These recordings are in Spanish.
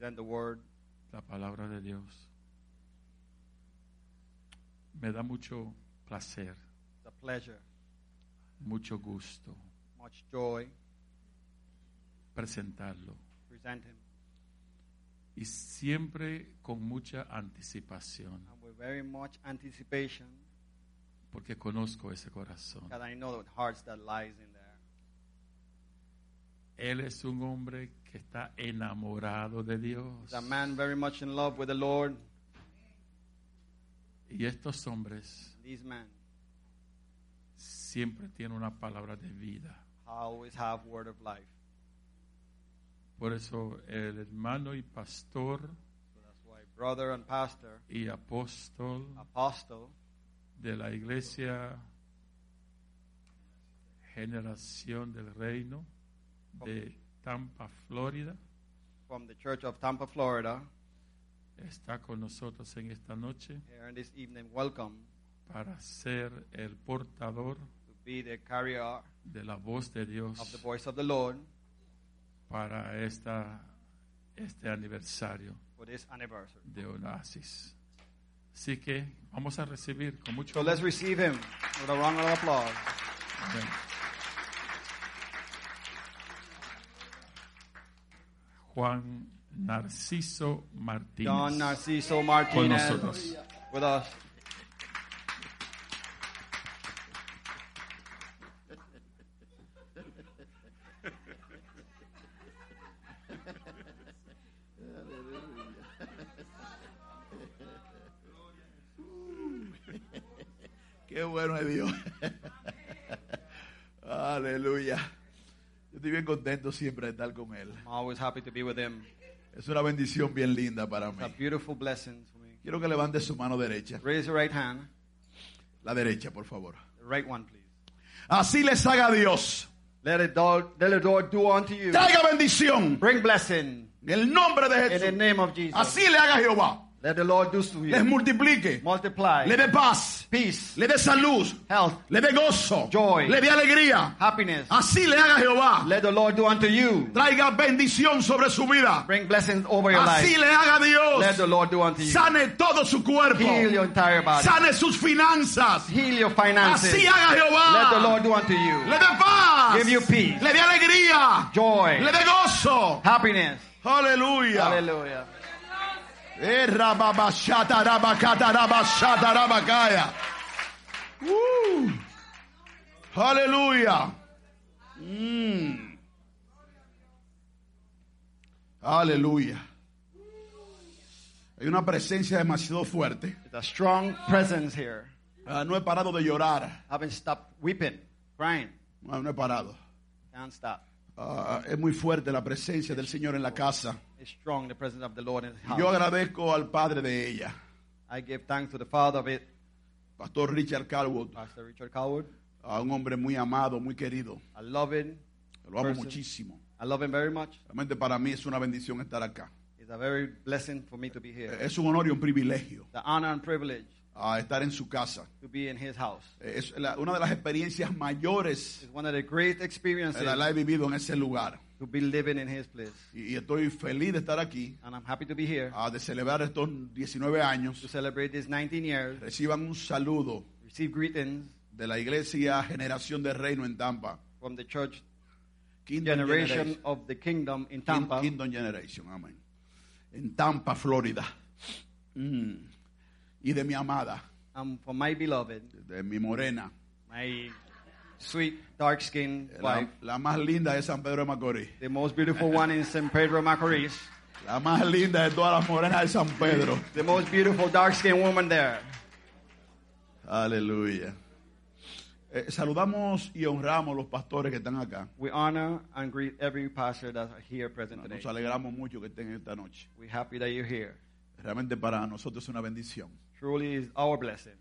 present the word. la palabra de Dios. Me da mucho placer, a pleasure, mucho gusto much joy presentarlo present him. y siempre con mucha anticipación And with very much anticipation, porque conozco ese corazón. because I know the hearts that lies in there. Él es un hombre que está enamorado de Dios a man very much in love with the Lord. y estos hombres These men siempre tienen una palabra de vida. always have word of life. Por eso el hermano y pastor So that's why brother and pastor, y apóstol apostle de la iglesia Generación del Reino de Tampa, Florida, from the Church of Tampa, Florida, está con nosotros en esta noche here in this evening, welcome para ser el portador to be the carrier de la voz de Dios of the voice of the Lord para esta, este aniversario for this anniversary. de Oasis. Así que vamos a recibir con mucho So let's receive him with a round of applause. Juan Narciso Martínez. John Narciso Martinez nosotros. with us. Contento siempre de estar con Él. I'm always happy to be with him. Es una bendición bien linda para mí. It's a beautiful blessing for me. Quiero que levante su mano derecha. Raise your right hand. La derecha, por favor. The right one, please. Así les haga Dios. Let it do, let unto you. Traiga bendición. Bring blessing En el nombre de in the Jesús. name of Jesus. Así le haga Jehová. Let the Lord do to Les you. multiplique. Multiply. Le dé paz. Peace. Le dé salud. Health. Le dé gozo. Joy. Le dé alegría. Happiness. Así le haga Jehová. Let the Lord do unto you. Traiga bendición sobre su vida. Bring blessings over your life. Así life. le haga Let the Lord do unto you. Sane todo su cuerpo. Heal your entire body. Sane sus finanzas. Heal your finances. Así haga Jehová. Let the Lord do unto you. Le dé paz. Give you peace. Le dé alegría. Joy. Le dé gozo. Happiness. Aleluya. Hallelujah. Uh. Aleluya. Mm. Aleluya. Hay una presencia demasiado fuerte. A strong presence here. Ah, no he parado de llorar. Haven't stopped weeping, crying. No, no he parado. Can't stop. Ah, es muy fuerte la presencia del Señor en la casa. It's strong, the presence of the Lord in his Yo house. agradezco al padre de ella, I give thanks to the father of it, Pastor Richard Calwood, Pastor Richard Coward. a un hombre muy amado, muy querido. I love him. Lo amo Person. muchísimo. I love him very much. Realmente para mí es una bendición estar acá. It's a very blessing for me to be here. Es un honor y un privilegio The honor and privilege a estar en su casa. to be in his house. Es la- una de las experiencias mayores It's one of the great experiences que la he vivido en ese lugar. To be living in his place. Y, y estoy feliz de estar aquí, And I'm happy to be here a de celebrar estos 19 años. to celebrate these 19 years. Reciban un saludo Receive greetings de la iglesia Generación del Reino en Tampa. from the church Kingdom generation Generation. of the kingdom in Tampa. Kingdom Generation, amén. En Tampa, Florida. Mm. Y de mi amada, And for my beloved, de mi morena, my sweet dark skinned la, wife, la más linda de San Pedro de Macorís. the most beautiful one in San Pedro Macorís, La más linda de todas las morenas de San Pedro. the most beautiful dark skinned woman there. Aleluya. Eh, saludamos y honramos los pastores que están acá. We honor and greet every pastor that's here present today. Nos alegramos mucho que estén esta noche. We're happy that you're here. Realmente para nosotros es una bendición. Truly is our blessing.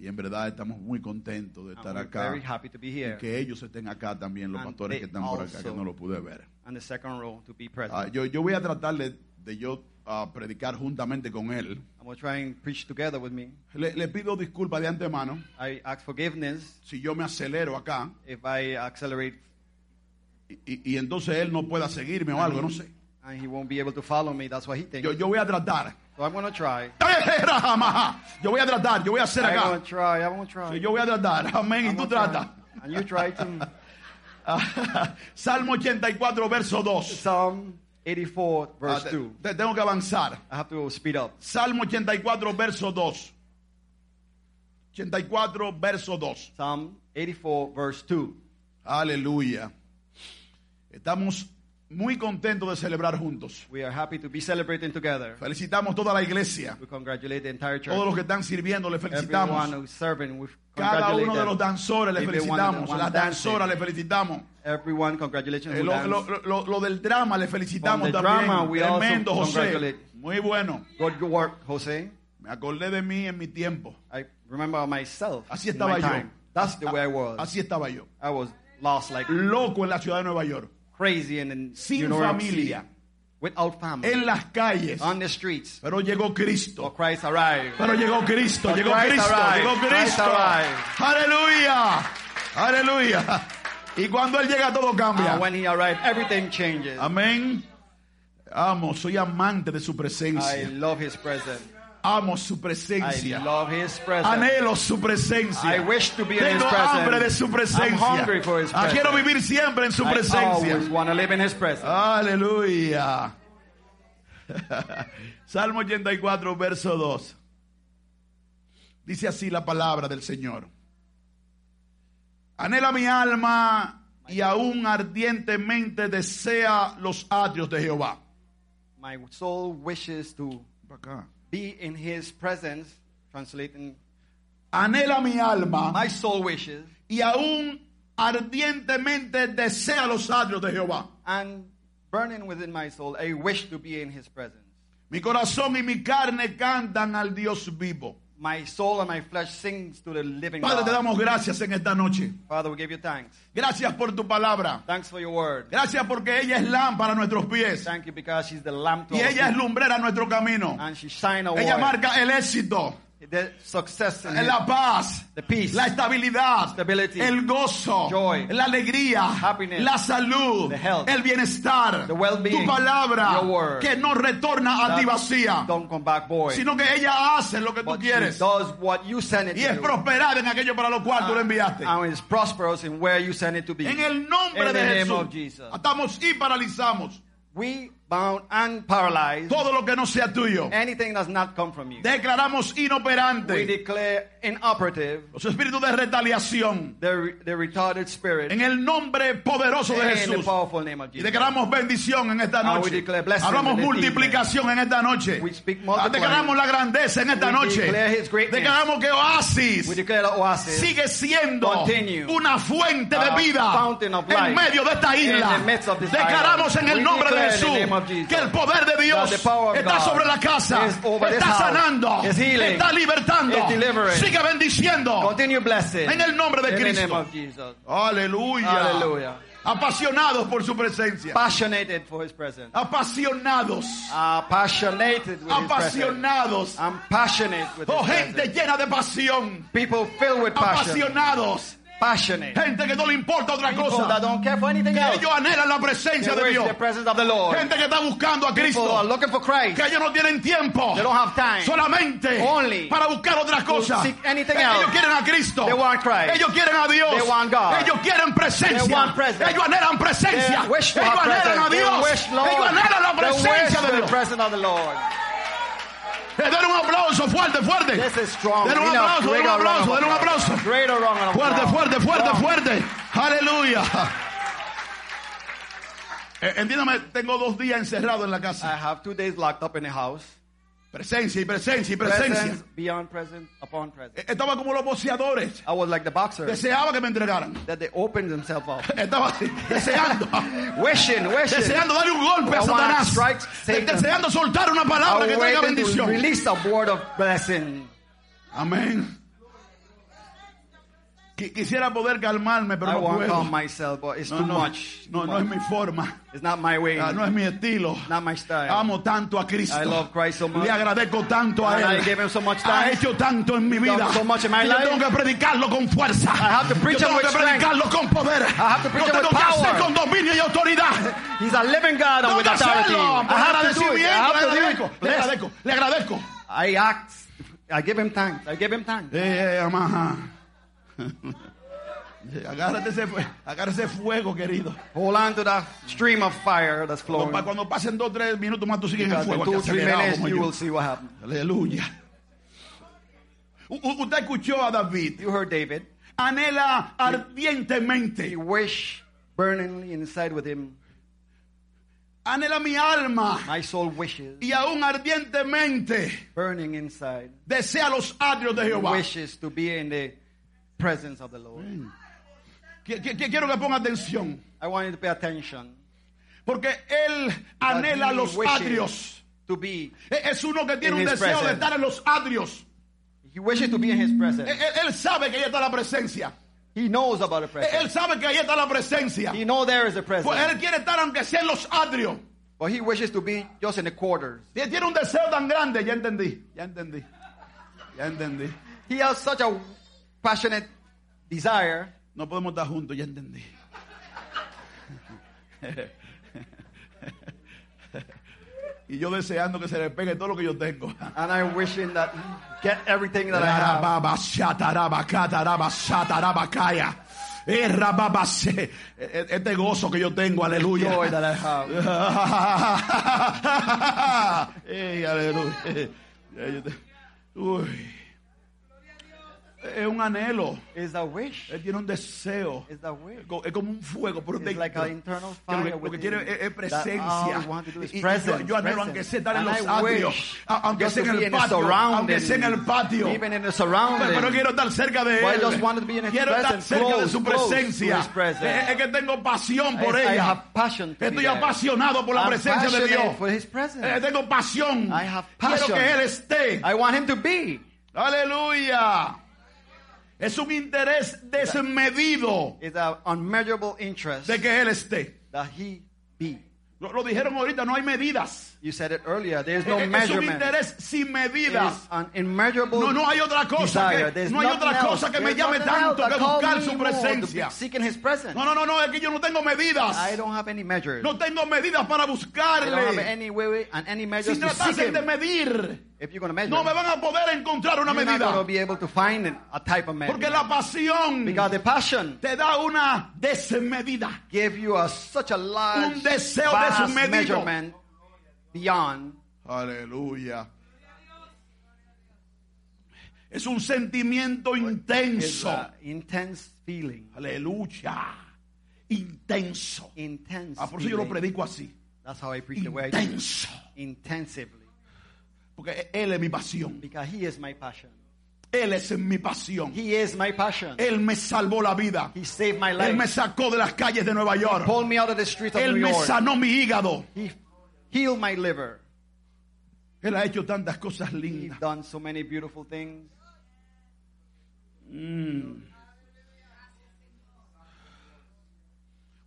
Y en verdad estamos muy contentos de estar acá. very happy to be Y que ellos estén acá también, los And pastores que están por acá, que no lo pude ver. And the second row to be present. yo, yo voy a tratar de, de yo ah, predicar juntamente con él. I'm going to try and preach together with me. Le, le pido disculpas de antemano I ask forgiveness si yo me acelero acá if I accelerate y, y- y entonces él no pueda seguirme o algo, no sé. And he won't be able to follow me. That's what he thinks. Yo, yo voy a tratar. so I'm gonna try. Yo voy a tratar, yo voy a hacer I'm gonna acá. try. I'm gonna try. Yo voy a tratar. Amén. Y tú tratas. And you try to. Salmo 84, verso 2. Psalm 84, Ah, verse te- 2. te- tengo que avanzar. I have to speed up. Salmo 84, verso 2. 84, verso 2. Psalm 84, verse 2. Aleluya. Estamos muy contentos de celebrar juntos. We are happy to be celebrating together. Felicitamos toda la iglesia. We congratulate the entire church. Todos los que están sirviendo, le felicitamos. Everyone who's serving, we Cada uno de los danzores le Every one of felicitamos. Las danzoras le felicitamos. Everyone, congratulations. Eh, Lo, lo- lo- lo del drama le felicitamos también. drama, we also Tremendo, José. congratulate. Muy bueno. Good work, Jose. Me acordé de mí en mi tiempo. I remember myself. Así estaba my yo. time. That's the way I was. Así estaba yo. I was lost, like Loco en la ciudad de Nueva York. Crazy, and in Sin familia. Without family, En las calles. on the streets. Pero llegó Cristo. Christ arrived. Pero llegó Cristo. But Llegó Christ Cristo. arrived. Llegó Cristo. Aleluya. Aleluya. Y cuando Él llega todo cambia. And when he arrived, everything changes. Amén. Amo, soy amante de su I presencia. love his presence. Amo su I presencia. love his presence. Anhelo su presencia. I wish to be in Tengo his presence. hambre de su presencia. I'm hungry for his Ah, presence. quiero vivir siempre en su I presencia. always want to live in his presence. Aleluya. Salmo 84, verso 2. Dice así la palabra del Señor. Anhela mi alma y aún ardientemente desea los atrios de Jehová. My soul wishes to acá. Be in his presence. Translating, Anhela mi alma my soul wishes y aún ardientemente desea los atrios de Jehová. and burning within my soul a wish to be in his presence. Mi corazón y mi carne cantan al Dios vivo. My soul and my flesh sings to the living Padre, te God. damos gracias en esta noche. Father, we give you thanks. Gracias por tu palabra. Thanks for your word. Gracias porque ella es lámpara a nuestros pies. Thank you because she's the lamp to Y ella es lumbrera a nuestro camino. and she shine Ella marca el éxito, The success in la paz, the peace, la estabilidad, Stability. el gozo, Joy. la alegría, Happiness. la salud, The health. el bienestar, The tu palabra Your word. que no retorna a ti vacía, don't come back void. sino que ella hace lo que tú quieres does what you send it y to es do. prosperar en aquello para lo cual tú le enviaste. and is prosperous in where you send it to be. En el nombre In de Jesús, atamos y paralizamos We bound and paralyzed todo lo que no sea tuyo. anything that's not come from you. Declaramos We inoperante declare inoperative los espíritus de retaliación the, the retarded spirit en el nombre poderoso de in the Jesús. powerful name of Y Jesus. declaramos bendición en esta And we noche. declare blessing Hablamos multiplicación en esta noche. We speak Ah. Declaramos la grandeza en esta We noche. declare his greatness. Declaramos que Oasis We declare oasis sigue siendo Continue. una fuente de A vida fountain of en life medio de esta in isla. the midst of this Declaramos island. en el We nombre de Jesús que el poder de Dios está sobre la casa, está sanando, está libertando, sigue bendiciendo. En el nombre de Cristo. Aleluya. Apasionados por su presencia. Passionated for his presence. Apasionados. Uh, passionated with his. Apasionados. I'm passionate with Oh, his gente presence. llena de pasión. People filled with passion. Apasionados. Passionate. Gente que no le importa otra People cosa. that don't care for anything Que else. ellos anhelan la presencia They de Dios. the presence of the Lord. Gente que está buscando a People are Cristo. looking for Christ. Que ellos no tienen tiempo. They don't have time. Solamente Only para buscar otras cosas. seek anything Ellos else. quieren a Cristo. They want Christ. Ellos quieren a Dios. They want God. Ellos quieren presencia. They want presence. Ellos anhelan presencia. They wish to Ellos anhelan presence. a They Dios. wish, Lord. Ellos anhelan la They wish presencia de the Dios. presence of the Lord. Le den un aplauso fuerte, fuerte. This is strong. Den un aplauso, den un aplauso, wrong den un aplauso. Fuerte, fuerte, fuerte, fuerte. Aleluya. Eh, Entiéndame, tengo dos días encerrado en la I casa. have two days locked up in the house. Presencia y presencia y presencia. Presence beyond presence upon presence. Eh, Estaba como los boxeadores. I was like the boxer Deseaba que me entregaran. that they opened themselves up. Estaba deseando. Wishing, wishing. Deseando darle un golpe a I Satanás. strike Satan. Deseando soltar una palabra que traiga bendición. release a word of blessing. Amén. Qui- Quisiera poder calmarme, pero I no to calm puedo. myself, but it's No, too no, much. no, Too no es mi forma. It's not my way. Ah, no es mi estilo. Not my style. Amo tanto a Cristo. I love Christ so much. Le agradezco tanto a And Él. I him so much Ha hecho tanto en mi vida. so much in my yo tengo que predicarlo con fuerza. I have to preach yo tengo que predicarlo con poder. have to preach him tengo with que hacer con dominio y autoridad. He's a living God Tengo with authority. I have to do it. agradecimiento. I have to Le do agradezco. it. Le agradezco. Le agradezco. I act. I give him thanks. I give him thanks. Eh, amá. Agárrate ese, agárrate ese fuego, querido. Hold on to that stream of fire that's flowing. Cuando, cuando pasen dos tres minutos más, tú sigues en el fuego. two, three minutes, you yo. will see what happens. Aleluya. U- usted escuchó a David. You heard David. Anhela He ardientemente. wished burningly inside with him. Anhela mi alma. My soul wishes Y aún ardientemente burning inside. desea los atrios de Jehová. Wishes to be in the presence of the Lord. Qui- qui- qui- Quiero que ponga atención. I want you to pay attention. Porque él anhela he los atrios. To be. E- Es uno que tiene un deseo de presence. estar en los atrios. He wishes to be in his presence. él- él sabe que ahí está la presencia. He knows about the presence. él sabe que ahí está la presencia. He knows there is a Pues él presence. quiere estar aunque sea en los atrios. But he wishes to be just in the quarters. Tiene un deseo tan grande. Ya entendí. Ya entendí. Ya entendí. He has such a passionate desire. No podemos estar juntos. Ya entendí. y yo deseando que se le pegue todo lo que yo tengo. And I'm wishing that get everything that I have. Eh, se- eh, Este gozo que yo tengo, aleluya. Joy that I have. Ey, aleluya. Uy. Es un anhelo. Is a wish. Él tiene un deseo. Is a wish. Es co- es como un fuego por dentro. like an internal lo que- fire lo que within quiere you es, presencia. Y- presence, yo, yo anhelo, aunque sea estar en los atrios, aunque sea en el patio, aunque sea en el patio. Even in the Pero, surrounding. pero quiero estar cerca de él. quiero estar cerca de su presencia. Es, que tengo pasión por ella. Estoy apasionado por la presencia de Dios. Eh, tengo pasión. Quiero que él esté. I want him to be. Aleluya. Es un interés desmedido It's an unmeasurable interest de que él esté. that he be. Lo, lo dijeron ahorita, no hay medidas. You said it earlier. There's no es un measurement. interés sin It medidas. is an immeasurable No, no hay otra cosa desire. que, There's no hay nothing otra else. cosa que me There's llame nothing else tanto that que calls buscar me su more to be presencia. Seeking his presence. No, no, no, no, es que yo no tengo medidas. I don't have any measures. No tengo medidas para I don't have buscarle. any way and any measures Si to seek tratasen him. de medir, If you're measure, no me van a poder encontrar una you're not going to medida. be able to find a type of measure. Porque la pasión Because the passion te da una desmedida. gave you a, such a large, Un deseo desmedido. beyond. Aleluya. Es un sentimiento intenso. intense feeling. Aleluya. Intenso. Intense Ah, por eso yo lo predico así. That's how I preach the way I do. Intenso. Intensively. Porque Él es mi pasión. Because he is my passion. Él es mi pasión. He is my passion. Él me salvó la vida. He saved my Él me life. sacó de las calles de Nueva York. Pulled me out of the streets of Él New me York. sanó mi hígado. He healed my liver. Él ha hecho tantas cosas He's lindas. done so many beautiful things.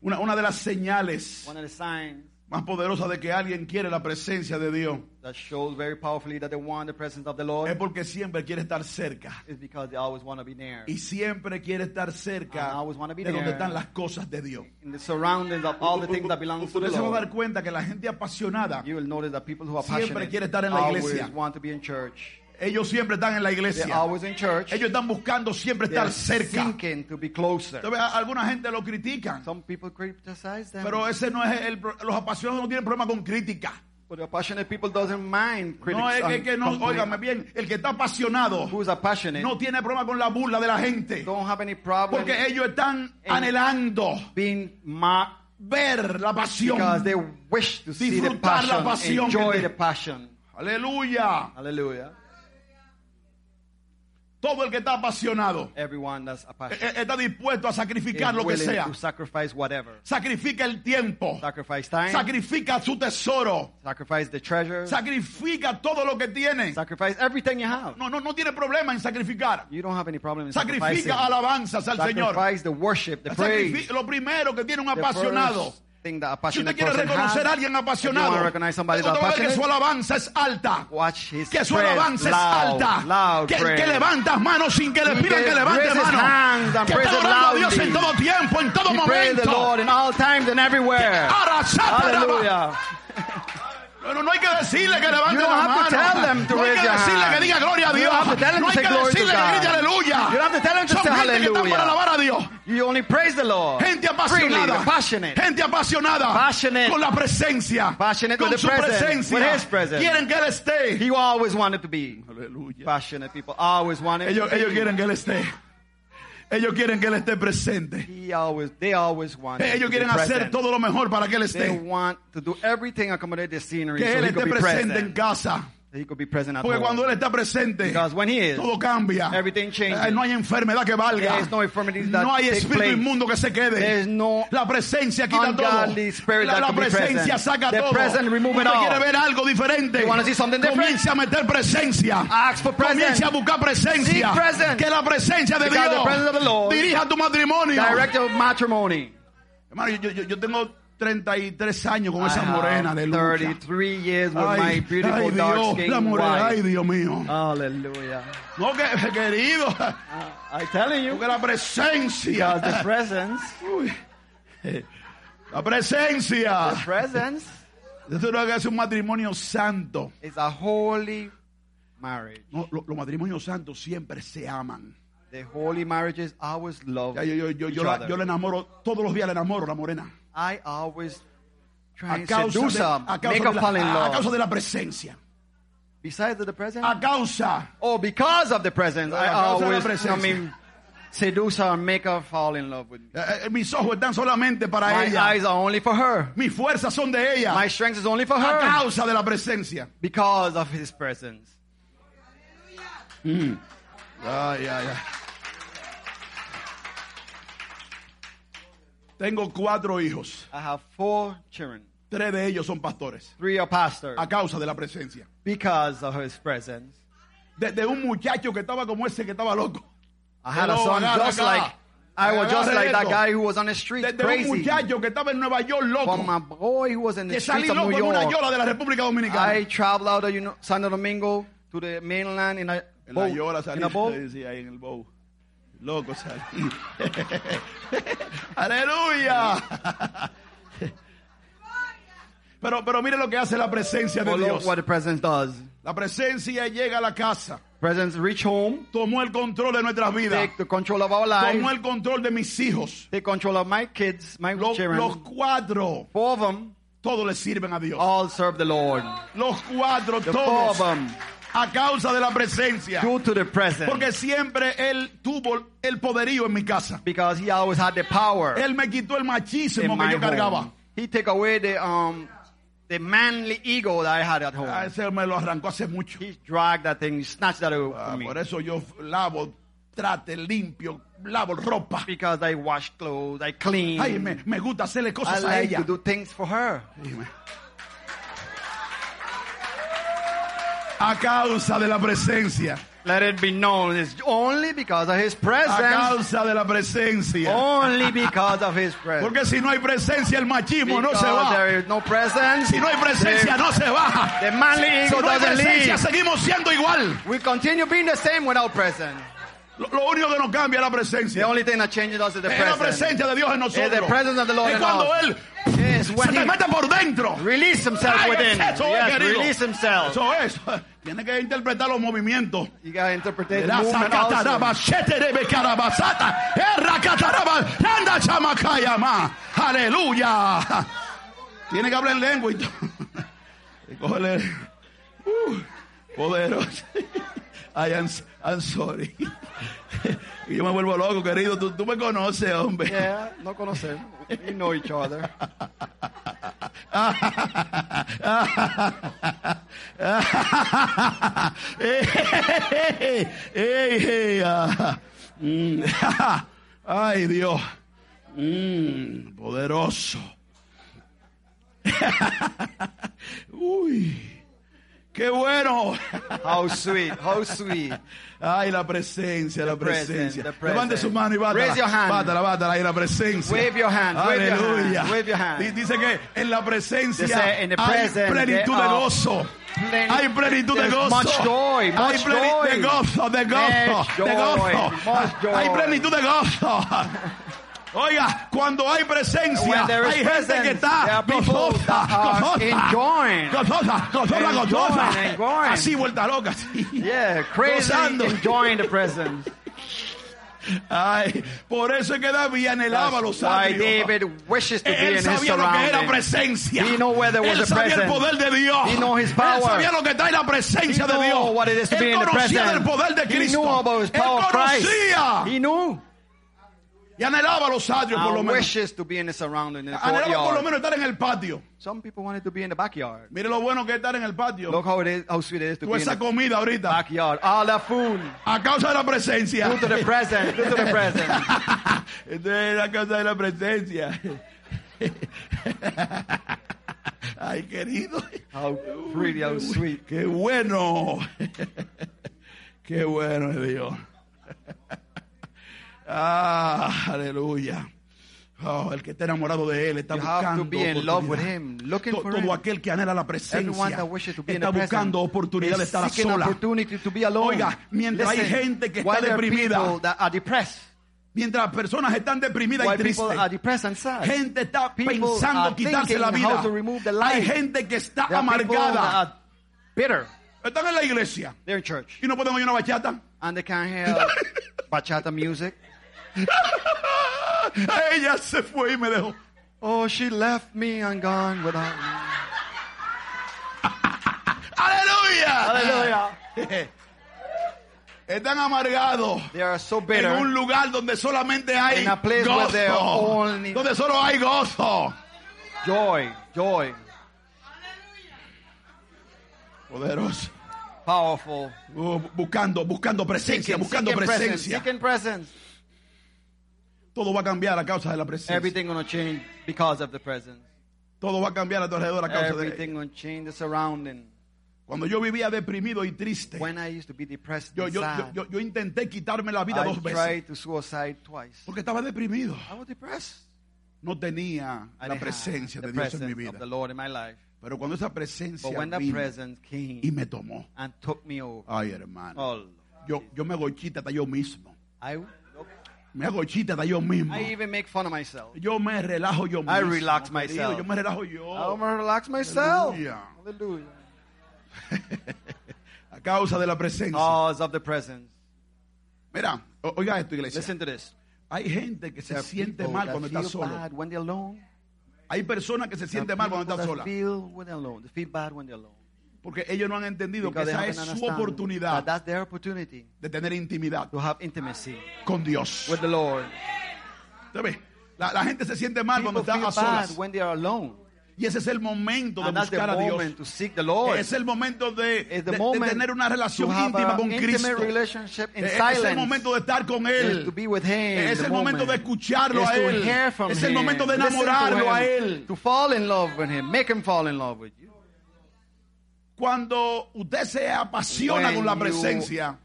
Una, una de las señales One of the signs más poderosas de que alguien quiere la presencia de Dios that shows very powerfully that they want the presence of the es Lord porque siempre quiere estar cerca. is because they always want to be near. Y siempre quiere estar cerca always be de donde están las cosas de Dios. In the surroundings of all the things that belong to the se va a dar Lord, cuenta que la gente apasionada, you will notice that people who are Siempre quiere estar en la iglesia. want to be in church. Ellos siempre están en la They're iglesia. always in church. Ellos están buscando siempre They're estar cerca. to be closer. Entonces, alguna gente lo critican, Some people criticize them. pero ese no es el los apasionados no tienen problema con crítica. But the passionate people doesn't mind critics. No es que, no, óigame bien, el que está apasionado Who's no tiene problema con la burla de la gente, don't have any problem porque ellos están anhelando being ver la pasión. because they wish to see the Disfrutar la passion, pasión enjoy the passion. Aleluya. Hallelujah. Todo el que está apasionado eh, eh, está dispuesto a sacrificar lo que sea. to sacrifice whatever. Sacrifica el tiempo. Sacrifice time, Sacrifica su tesoro. sacrifice the treasure, Sacrifica todo lo que tiene. sacrifice everything you have. No, no, no tiene problema en sacrificar. You don't have any problem in. Sacrifica alabanzas al Señor. Sacrifice the worship, the praise. Lo primero que tiene un apasionado. Thing that a Si usted quiere reconocer has, a alguien apasionado, usted va a ver que su alabanza es alta. Que su alabanza es alta. loud que, que levantas manos sin que le pidan que levante raise his mano. hands and Que está orando a Dios en todo tiempo, en todo He momento. Lord No, no hay que decirle que levante la mano. no hay que decirle que diga gloria a Dios. no hay que decirle que grite aleluya. You don't have to tell them to Son say gente que están hallelujah. para alabar a Dios. You only praise the Lord. Gente Freely, apasionada. passionate. Gente apasionada. Passionate. Con la presencia. Passionate con with su the presencia. with his presence. Quieren que Él esté. He always wanted to be. Aleluya. Passionate people always wanted Ellos, to be. ellos quieren que Él esté. Ellos quieren que Él esté presente. Always, they always want Ellos quieren hacer todo lo mejor para que Él They esté. want to do everything accommodate the scenery Que so Él esté presente en casa. So he could be present at Porque home. cuando Él está presente, Because when he is, todo cambia. everything changes. Eh, No hay enfermedad que valga. There is no that No hay espíritu inmundo que se quede. There is no la presencia quita todo. spirit La, that la presencia saca The todo. present remove it all. quiere ver algo diferente. You wanna see something different? Comience a meter presencia. Ask for present. Comience a buscar presencia. Seek present. Que la presencia de Because Dios the presence of the Lord dirija tu matrimonio. Matrimony. Hermano, yo, yo, yo tengo 33 años con I esa morena, aleluya. 33 years with my Ay, beautiful ay, dark Dios, skin la morena, ay. Dios mío. Hallelujah. No, que, querido, I'm telling you, porque la presencia. because the presence, Uy. La presencia. the presence Esto es lo que hace un matrimonio santo. is a holy marriage. No, lo- los matrimonios santos siempre se aman. The holy marriages always love Ya, yo, yo, yo, yo, la, yo le enamoro, todos los días le enamoro la morena. I always try A and causa, seduce de, a, causa make her fall in a causa love. de la presencia. Besides the presence, A causa. oh, because of the presence, I A causa de la always, I presencia. mean, seduce her make her fall in love with me. eh, eh, mis ojos están solamente para My ella. eyes are only for her. Mis fuerzas son de ella. My strength is only for a her causa de la presencia. because of His presence. Ay, ay, ay. Tengo cuatro hijos. I have four children. Tres de ellos son pastores. Three are pastors A causa de la presencia. because of His presence. De, de un muchacho que estaba como ese que estaba loco. I had a son just acá. like I was just like that guy who was on the street De, de un muchacho que estaba en Nueva York loco. From a boy who was in the Que streets salí of loco New en una York. yola de la República Dominicana. I traveled out of you know, Santo Domingo to the mainland in a en la boat. yola salí. in a boat. Sí, ahí en el bow. Loco salí. Aleluya. Pero, pero mire lo que hace la presencia de Oh, Dios. what the presence does. La presencia llega a la casa. Presence reach home, Tomó el control de nuestras vidas. take the control of our Tomó lives, el control de mis hijos. take control of my kids, my Los, children. los cuatro, Four of them todos le sirven a Dios. all serve the Lord. Los cuatro, The four of todos, them a causa de la presencia. due to the presence. Porque siempre Él tuvo el poderío en mi casa. Because he always had the power Él me quitó el machismo que yo cargaba. home. He take away the um the manly ego that I had at home. A ese me lo arrancó hace mucho. He dragged that thing, he snatched that away Ah, from me. por eso yo lavo, trate, limpio, lavo ropa. Because I wash clothes, I clean. Ay, me, me gusta hacerle I cosas a like ella. to do things for her. A causa de la presencia. Let it be known it's only because of his A presence. causa de la presencia. Only because of his presence. Porque si no hay presencia, el machismo no Because se va. there is no presence. Si no hay presencia, the, no se baja. the manly Si ego no hay presencia, leave. seguimos siendo igual. We continue being the same without presence. Lo, lo único que nos cambia es la The presencia. only thing that changes us is the Es la presence. presencia de Dios en nosotros. the presence of the Lord es cuando us. Se te mete por dentro. release himself Ay, within. eso es, Yes, querido. release himself. Eso es. Tiene que interpretar los movimientos. You gotta interpret the movement also. Aleluya. Tiene que hablar en lengua y todo. Cógele. Uh, poderoso. Ay, I'm, I'm sorry. Y yo me vuelvo loco, querido. Tú, tú me conoces, hombre. Yeah, no conocemos. We know each other. Ay, Dios. Mm, poderoso. Uy, qué bueno. How sweet, how sweet. Ay, la presencia, la presencia. Levante su mano y bátala. Raise your hand. Bátala, bátala, ahí la presencia. Wave your hand, wave your Aleluya. hand, wave your hand. Di- Dice que en la presencia hay plenitud de gozo. Hay plenitud de gozo. much joy, Hay much plenitud joy. de gozo, de gozo, de gozo. Hay plenitud de gozo. Oiga, cuando hay presencia, hay gente que está gozosa, gozosa, enjoying. gozosa, gozosa. Así vuelta loca, así. Yeah, crazy, Gozando. enjoying the presence. Ay, por eso es que David anhelaba los atrios. David wishes to be Él in his sabía lo que era presencia. He know where there was Él sabía el presence. poder de Dios. He know his Él power. sabía lo que trae la presencia He de Dios. what it is to Él be in the conocía presence. del poder de He Cristo. knew about his Él power of Christ. conocía He knew. Y anhelaba los atrios por lo menos. wishes to be in the surrounding, in the Anhelaba por lo courtyard. menos estar en el patio. Some people wanted to be in the backyard. Mire lo bueno que es estar en el patio. Look how it is, how sweet it is to Toda be in esa the comida ahorita. backyard. All that food. A causa de la presencia. Due to the presence. Due to the presence. Esto es a causa de la presencia. Ay, querido. How pretty, how sweet. Qué bueno. Qué bueno es Dios. Ah, aleluya. Oh, el que está enamorado de él está You buscando to be in love with oportunidad. To- Todo him. aquel que anhela la presencia está buscando oportunidad de estar sola. Oiga, mientras hay Listen, gente que está deprimida, Mientras personas están deprimidas y while tristes, gente está pensando quitarse la vida. Hay gente que está there amargada. Están en la iglesia They're in church y no pueden oír una bachata. and they can't hear bachata music. Ella se fue y me dejó. Oh, she left me and gone without me. ¡Aleluya! Hallelujah. Están amargados. They are so En bitter. un lugar donde solamente hay In a place where gozo. only- Donde solo hay gozo. Joy, joy, Poderoso. powerful. Uh, buscando, buscando presencia, Seeking, buscando seeking presence, presencia. presence. Todo va a cambiar a causa de la presencia. Everything gonna change because of the presence. Todo va a cambiar a tu alrededor a causa de Everything gonna change the surrounding. Cuando yo vivía deprimido y triste, When I used to be depressed yo, and yo, sad, yo, yo intenté quitarme la vida I dos veces. tried to suicide twice. Porque estaba deprimido. I was depressed. No tenía I la didn't presencia have de the Dios en mi presence vida. of the Lord in my life. Pero cuando esa presencia But when the vino presence came y me tomó, and took me over, ay hermano, oh, Lord. yo, yo me hago hasta yo mismo. I, Me hago chiste hasta yo mismo. I even make fun of myself. Yo me relajo yo mismo. I relax myself. Yo me relajo yo. Gonna relax myself. Hallelujah. Hallelujah. A causa de la presencia. Because of the presence. Mira, oiga esto, iglesia. Listen to this. Hay gente que se siente mal cuando está solo. Hay personas que se sienten mal cuando están solas. Porque ellos no han entendido que Because they esa es su oportunidad that's their opportunity de tener intimidad to have intimacy con Dios. with the Lord. La, la gente se siente mal cuando People está feel a solas. when they are alone. Y ese es el momento de And buscar a Dios. moment to seek the Lord. Es el momento de, de- de tener una relación íntima con Cristo. Es el momento de estar con Él. to be with him. Es el momento de escucharlo a Él. Es el momento de enamorarlo a. Él. To fall in love with him. Make him fall in love with you. Cuando usted se apasiona When con la presencia,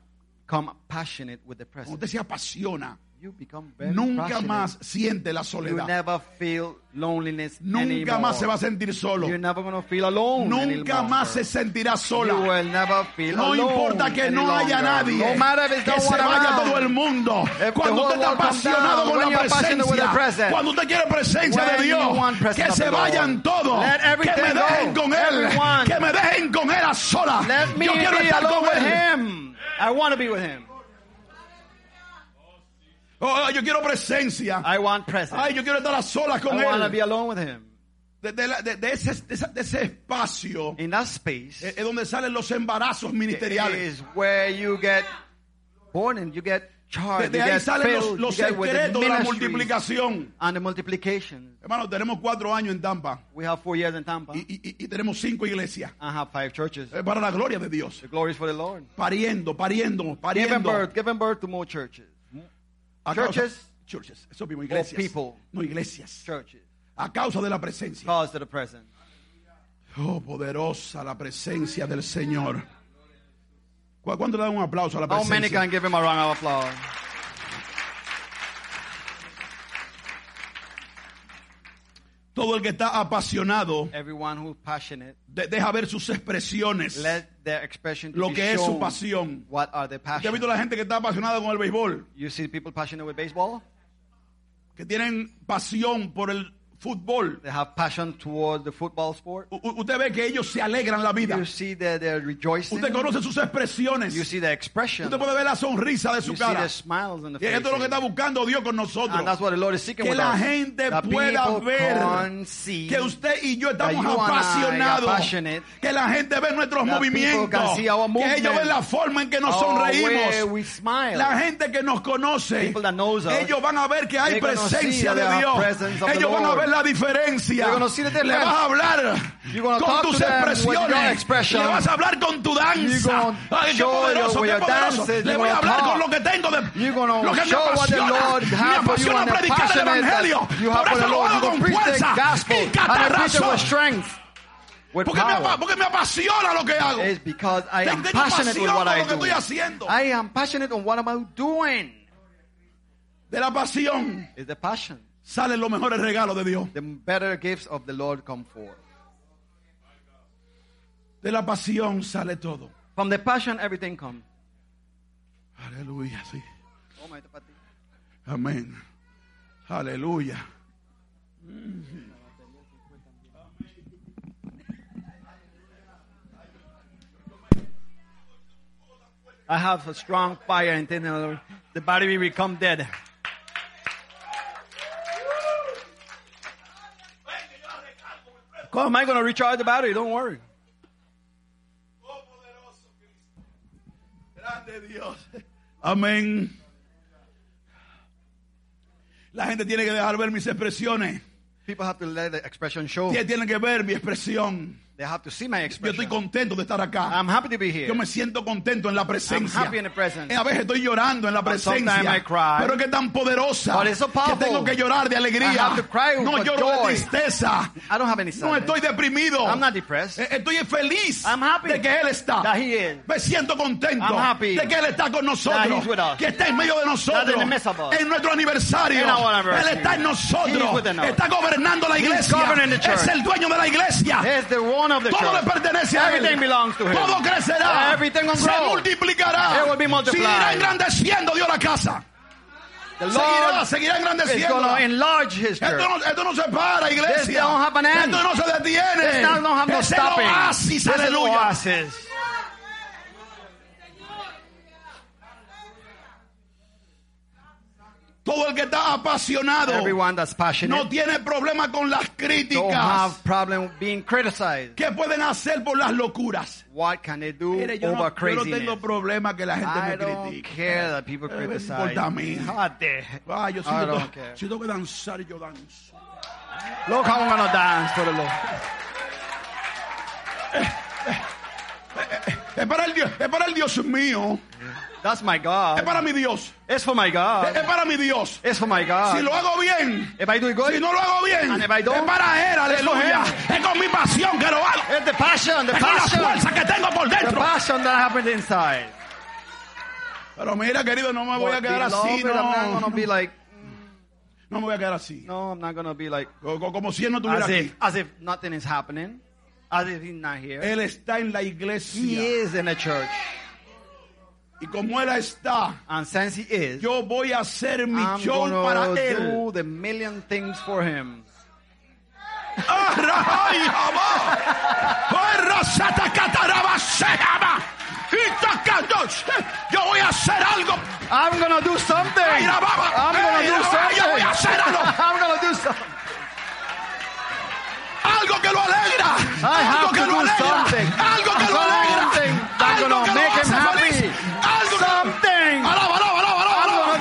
Come passionate with the cuando presence. usted se apasiona, nunca más siente la You soledad. never feel loneliness Nunca anymore. más se va a sentir solo. You're never to feel alone Nunca más se sentirá You sola. will never feel No alone importa que no haya nadie. No if Que se vaya around. todo el mundo. Cuando usted está apasionado down, con la presencia. Cuando usted quiere presencia When de Dios. you Que se vayan todos. Let Que me dejen go. con Él. Everyone. Que me dejen con Él a sola. Yo quiero estar con Él. I want to be with him. Oh, yo quiero presencia. I want presence. Ay, yo quiero estar a solas con I want to be Él. alone with him. De, de de- ese, de ese espacio In that space es donde salen los embarazos ministeriales. is where you get born and you get charged. De, you ahí get salen los, filled, los the secretos de la multiplicación. and the multiplication. Hermano, tenemos cuatro años en Tampa We have four years in Tampa. y, y- y tenemos cinco iglesias. I have five churches. Es para la gloria de Dios. The glory is for the Lord. Pariendo, pariendo, Giving pariendo. birth, giving birth to more churches. A causa- Churches. churches, eso mismo, iglesias. people. No iglesias. Churches. A causa de la presencia. Cause to the present. Oh, poderosa la presencia del Señor. ¿Cu- ¿Cuánto le dan un aplauso a la How many presencia? can give him a round of applause? Todo el que está apasionado Everyone who's passionate, de- deja ver sus expresiones. let their expression Lo que es su pasión. What are their ¿Usted ha visto la gente que está apasionada con el béisbol? You see people passionate with baseball? Que tienen pasión por el fútbol. They have passion towards the football sport. U- usted ve que ellos se alegran la vida. You see that they're rejoicing. Usted conoce sus expresiones. You see the expression. Usted puede ver la sonrisa de su You see cara. the smiles on the Y face. esto es lo que está buscando Dios con nosotros. And that's what the Lord is seeking Que with la us. gente That pueda ver see que usted y yo estamos apasionados. Que la gente ve nuestros movimientos. see Que ellos ven la forma en que nos Oh, sonreímos. La gente que nos conoce, ellos van a ver que hay see presencia de Dios. Ellos van a Lord. La diferencia. Le vas a hablar con tus expresiones. Le vas a hablar con tu danza. Ay, qué poderoso, qué poderoso. Le voy a hablar con lo que tengo de lo que me apasiona. Me apasiona predicar el evangelio. Por eso lo hago con fuerza y catarrazo. Porque me, porque me apasiona lo que hago. It's because I am Tengo passionate with what I do. estoy haciendo. I am passionate on what am I doing. De la pasión It's the passion. Salen los mejores regalos de Dios. The better gifts of the Lord come forth. De la pasión sale todo. From the passion, everything comes. Aleluya, sí. Amén. Aleluya. I have a strong fire then uh, the body will become dead. Come, am I going to recharge the battery? Don't worry. Grande Dios. Amén. La gente tiene que dejar ver mis expresiones. People have to let the expression show. Tienen que ver mi expresión. They have to see my Yo estoy contento de estar acá. I'm happy to be here. Yo me siento contento en la I'm presencia. happy in the presence. A veces estoy llorando en la But sometimes presencia. I cry. Pero es que es tan poderosa But it's so que powerful. tengo que llorar de I alegría. have to cry no lloro joy. de tristeza. I don't have any No sadness. estoy deprimido. I'm not depressed. Eh, Estoy feliz I'm happy de que Él está. that he is. Me siento contento I'm happy de que Él está con that nosotros. he's with us. Que está en medio de That nosotros. in the midst of us. En nuestro aniversario. In our anniversary. Él está en nosotros. He's within us. Está gobernando la He's iglesia. governing the church. Es el dueño de la iglesia. Of the Todo le pertenece a él. Everything belongs to him. Todo crecerá. Everything will Se multiplicará. It will be multiplied. Seguirá engrandeciendo Dios la casa. The Seguirá, Lord seguirá engrandeciendo. enlarge his Esto no, esto no se para, iglesia. This don't have an end. Esto no se detiene. This now don't have no es el stopping. oasis, This is aleluya. oasis. Todo el que está apasionado Everyone that's passionate no tiene problema con las don't críticas. have problem being criticized. ¿Qué pueden hacer por las locuras? What can they do Mire, yo, over no, yo no tengo craziness? problema que la gente I me don't critique. care that people Eh, me criticize. importa a mí. Ah, yo si, I don't care. si tengo que danzar, yo danzo. Look how I'm gonna dance for the Lord. Es para el Dios, es para el Dios mío. That's my Es God. para mi Dios. It's for my God. Es para mi Dios. It's for my Si lo God. hago bien, If I do it good, si no lo hago bien, And if I don't, es para Él, aleluya. Es con mi pasión que lo hago. it's the passion, the Es con la passion, fuerza que tengo por the dentro. passion that happens inside. Pero mira, querido, no me voy a quedar así, beloved, I'm not no. gonna be like, No me voy a quedar así. no, I'm not gonna be like, Co- co- Como si Él no estuviera as aquí. if, as if nothing is happening, as if he's not here. Él está en la He iglesia. is in the church, Y como Él está, and since he is, yo voy a hacer mi I'm show para Él. do the million things for him. Yo voy a hacer algo. I'm gonna do something. I'm gonna do la baba, yo voy a something. hacer algo. I'm gonna do something. Algo que lo alegra. I algo have que to lo do alegra. something. Algo que lo alegra. Something that's algo gonna que lo make him hace happy. feliz. Algo que- Something. Alaba, alaba, alaba, alaba, I'm alaba.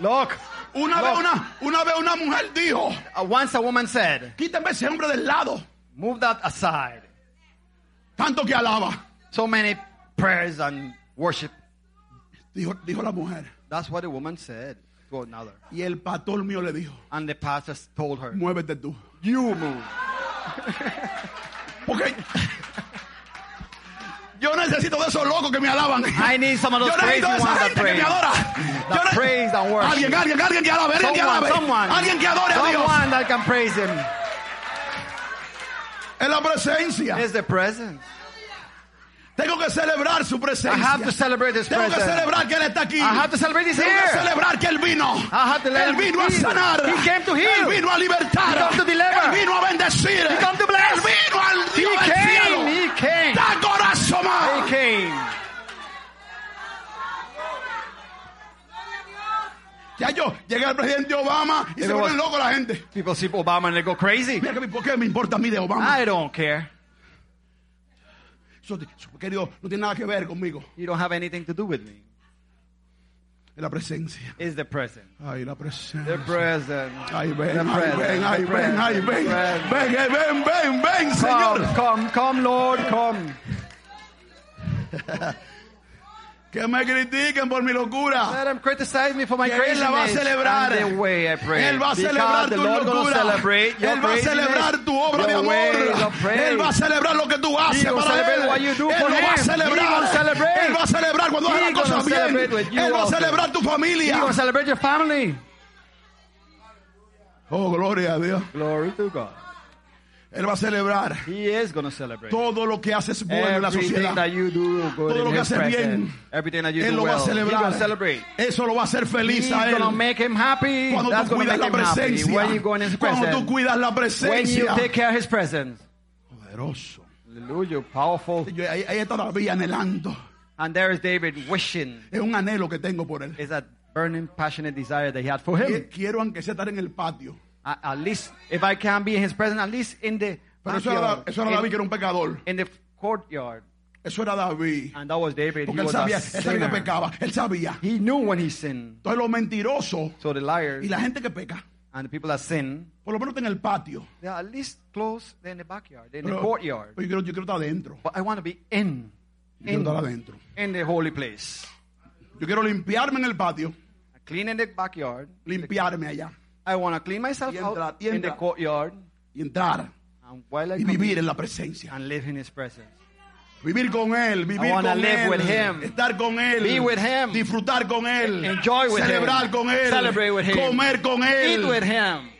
Look. Una vez una, una vez una mujer dijo, Uh, once a woman said, quítame ese hombre del lado. move that aside. Tanto que alaba. So many prayers and worship. Dijo, dijo la mujer. That's what the woman said to another. Y el pastor mío le dijo, And the pastor told her, muévete tú. you move. Porque necesito de esos locos que me alaban. I need some of those Yo necesito de esa gente que me adora. Yo ne- praise and worship. Alguien, alguien, alguien que alabe, alguien que alabe. Someone, someone. Alguien que adore a Dios. Someone that can praise him. Es la presencia. Is the presence. Tengo que celebrar su presencia. I have to celebrate his Tengo que presence. celebrar que Él está aquí. I have to celebrate he's Tengo que here. celebrar que Él vino. I have to Él vino a sanar. He came to heal. Él vino a libertar. He come to deliver. Él vino a bendecir. He come to bless. Él vino al He Dios cielo. came. He came. Da corazón He came. Ya yo llegué al presidente Obama y It se vuelven locos la gente. People see Obama and they go crazy. Mira, ¿por qué me importa a mí de Obama? I don't care. Eso, eso, querido, no tiene nada que ver conmigo. You don't have anything to do with me. Es la presencia. It's the present. Ay, la presencia. The present. Ay, ven, The ay, present. ven, ay, The ven, ay, ven. Present. Ven, eh, ven, ven, ven, Come, Señor. come, come, Lord, come. Que me critiquen por mi locura. Let them criticize me for my Que Él la va a celebrar. and the way I pray. Él va a celebrar tu locura. Él va a celebrar tu obra de amor. Él va a celebrar lo que tú haces para Él. what you do Él lo va a him. Celebrar. Él va a celebrar cuando hagas las cosas bien. Él va a celebrar tu familia. going to celebrate your family. Oh, gloria a Dios. Glory to God. Él va a celebrar He is going to celebrate. todo lo que haces bueno en la sociedad. that you do good Todo lo que haces presence. bien. Everything that you Él do lo va a well. Celebrar. going to celebrate. Eso lo va a hacer feliz He's a él. make him happy. Cuando That's tú cuidas la presencia. When you go in his Cuando tú presence. cuidas la When you presencia. take care of his presence. Poderoso. Hallelujah. Powerful. Yo ahí, ahí todavía anhelando. And there is David wishing. Es un anhelo que tengo por él. Is that burning, passionate desire that he had for him. Qui- Quiero aunque sea estar en el patio. At, least, if I can be in his presence, at least in the Pero eso era, eso era David que era un pecador. in, in the courtyard. Eso era David. And that was David. Porque He él sabía, él sabía que pecaba. Él sabía. He knew when he sinned. Entonces los mentirosos So the liars y la gente que peca, and the people that sin, por lo menos en el patio. they are at least close in the backyard, in the Pero- courtyard. pero yo, quiero, yo quiero estar adentro. But I want to be in, Yo quiero in, estar adentro. in the holy place. Yo quiero limpiarme en el patio. Clean in the backyard. Limpiarme allá. I want to clean myself Y entrar, out y in the entrar. courtyard Y entrar. and while I Y come vivir in en la presencia. and live in his presence. Vivir con Él, vivir con live Él, with him. estar con Él, Be with him. disfrutar con Él, Enjoy with celebrar him. con Él, Celebrate with him. comer con Él. Eat with him.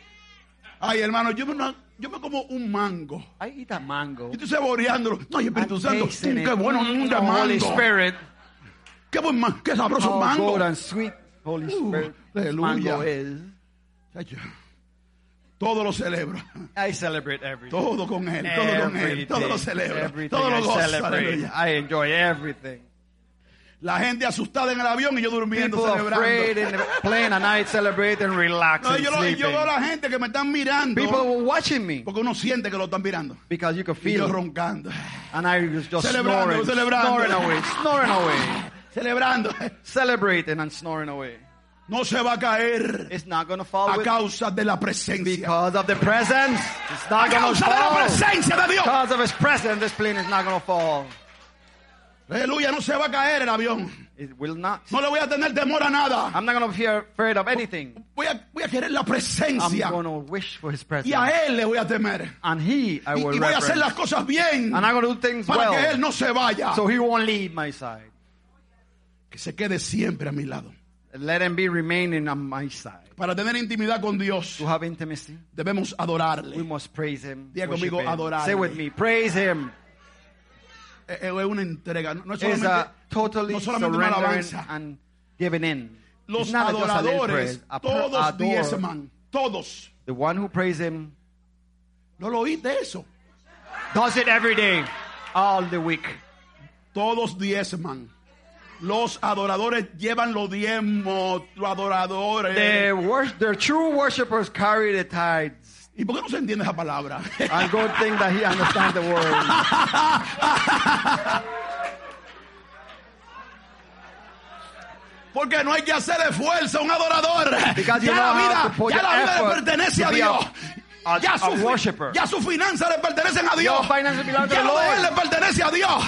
Ay, hermano, yo me, yo me como un mango. I eat a mango. Yo estoy saboreándolo. No, y Espíritu Santo, mm, qué bueno, Mm, un Holy mango. Spirit. Qué buen mango, qué sabroso How mango. good and sweet Holy Uh, Spirit aleluya. mango is. Todo lo celebro. I celebrate everything. Todo con Él, todo con Él, todo lo celebro. Everything Todo lo I gozo. I enjoy everything. La gente asustada en el avión y yo durmiendo, People celebrando. in the plane and I celebrate and relax No, and yo, lo- yo sleeping. veo a la gente que me están mirando People were watching me porque uno siente que lo están mirando. because you could Y yo feel roncando, and I was just Celebrando, snoring, celebrando. snoring away, snoring away, celebrando. celebrating and snoring away. No se va a caer It's not to fall a causa de la presencia. because of the presence. It's A not going to causa de la fall. presencia de Dios. Because of His presence, this plane is not going to fall. Aleluya, no se va a caer el avión. It will not. No le voy a tener temor a nada. I'm not to be afraid of anything. Voy a, voy a querer la I'm presencia. going to wish for His presence. Y a Él le voy a temer. And He, I Y, will y voy a hacer las cosas bien And I'm to do things para que Él well. no se vaya. So He won't leave my side. Que se quede siempre a mi lado. Let Him be remaining on my side. Para tener intimidad con Dios, To have intimacy, debemos we adorarle. must praise Him. Diga conmigo, him. adorarle. Say with me, praise Him. Es es una entrega. No es solamente, a totally no solamente una alabanza. and giving in. Los adoradores, todos diezman. Todos. The one who praise Him ¿No lo oíste eso? does it every day, all the week. Todos diezman. Los adoradores llevan los diezmos. Los adoradores. The, wor- the true worshippers carry the tithes. ¿Y por qué no se entiende esa palabra? And good thing that he understands the word. Porque no hay que hacer esfuerzo, un adorador. Because Ya la vida, ya la vida pertenece a a- Dios. A- ya, a su, worshiper. ya sus finanzas le pertenecen a Dios. Ya lo de él le pertenece a Dios.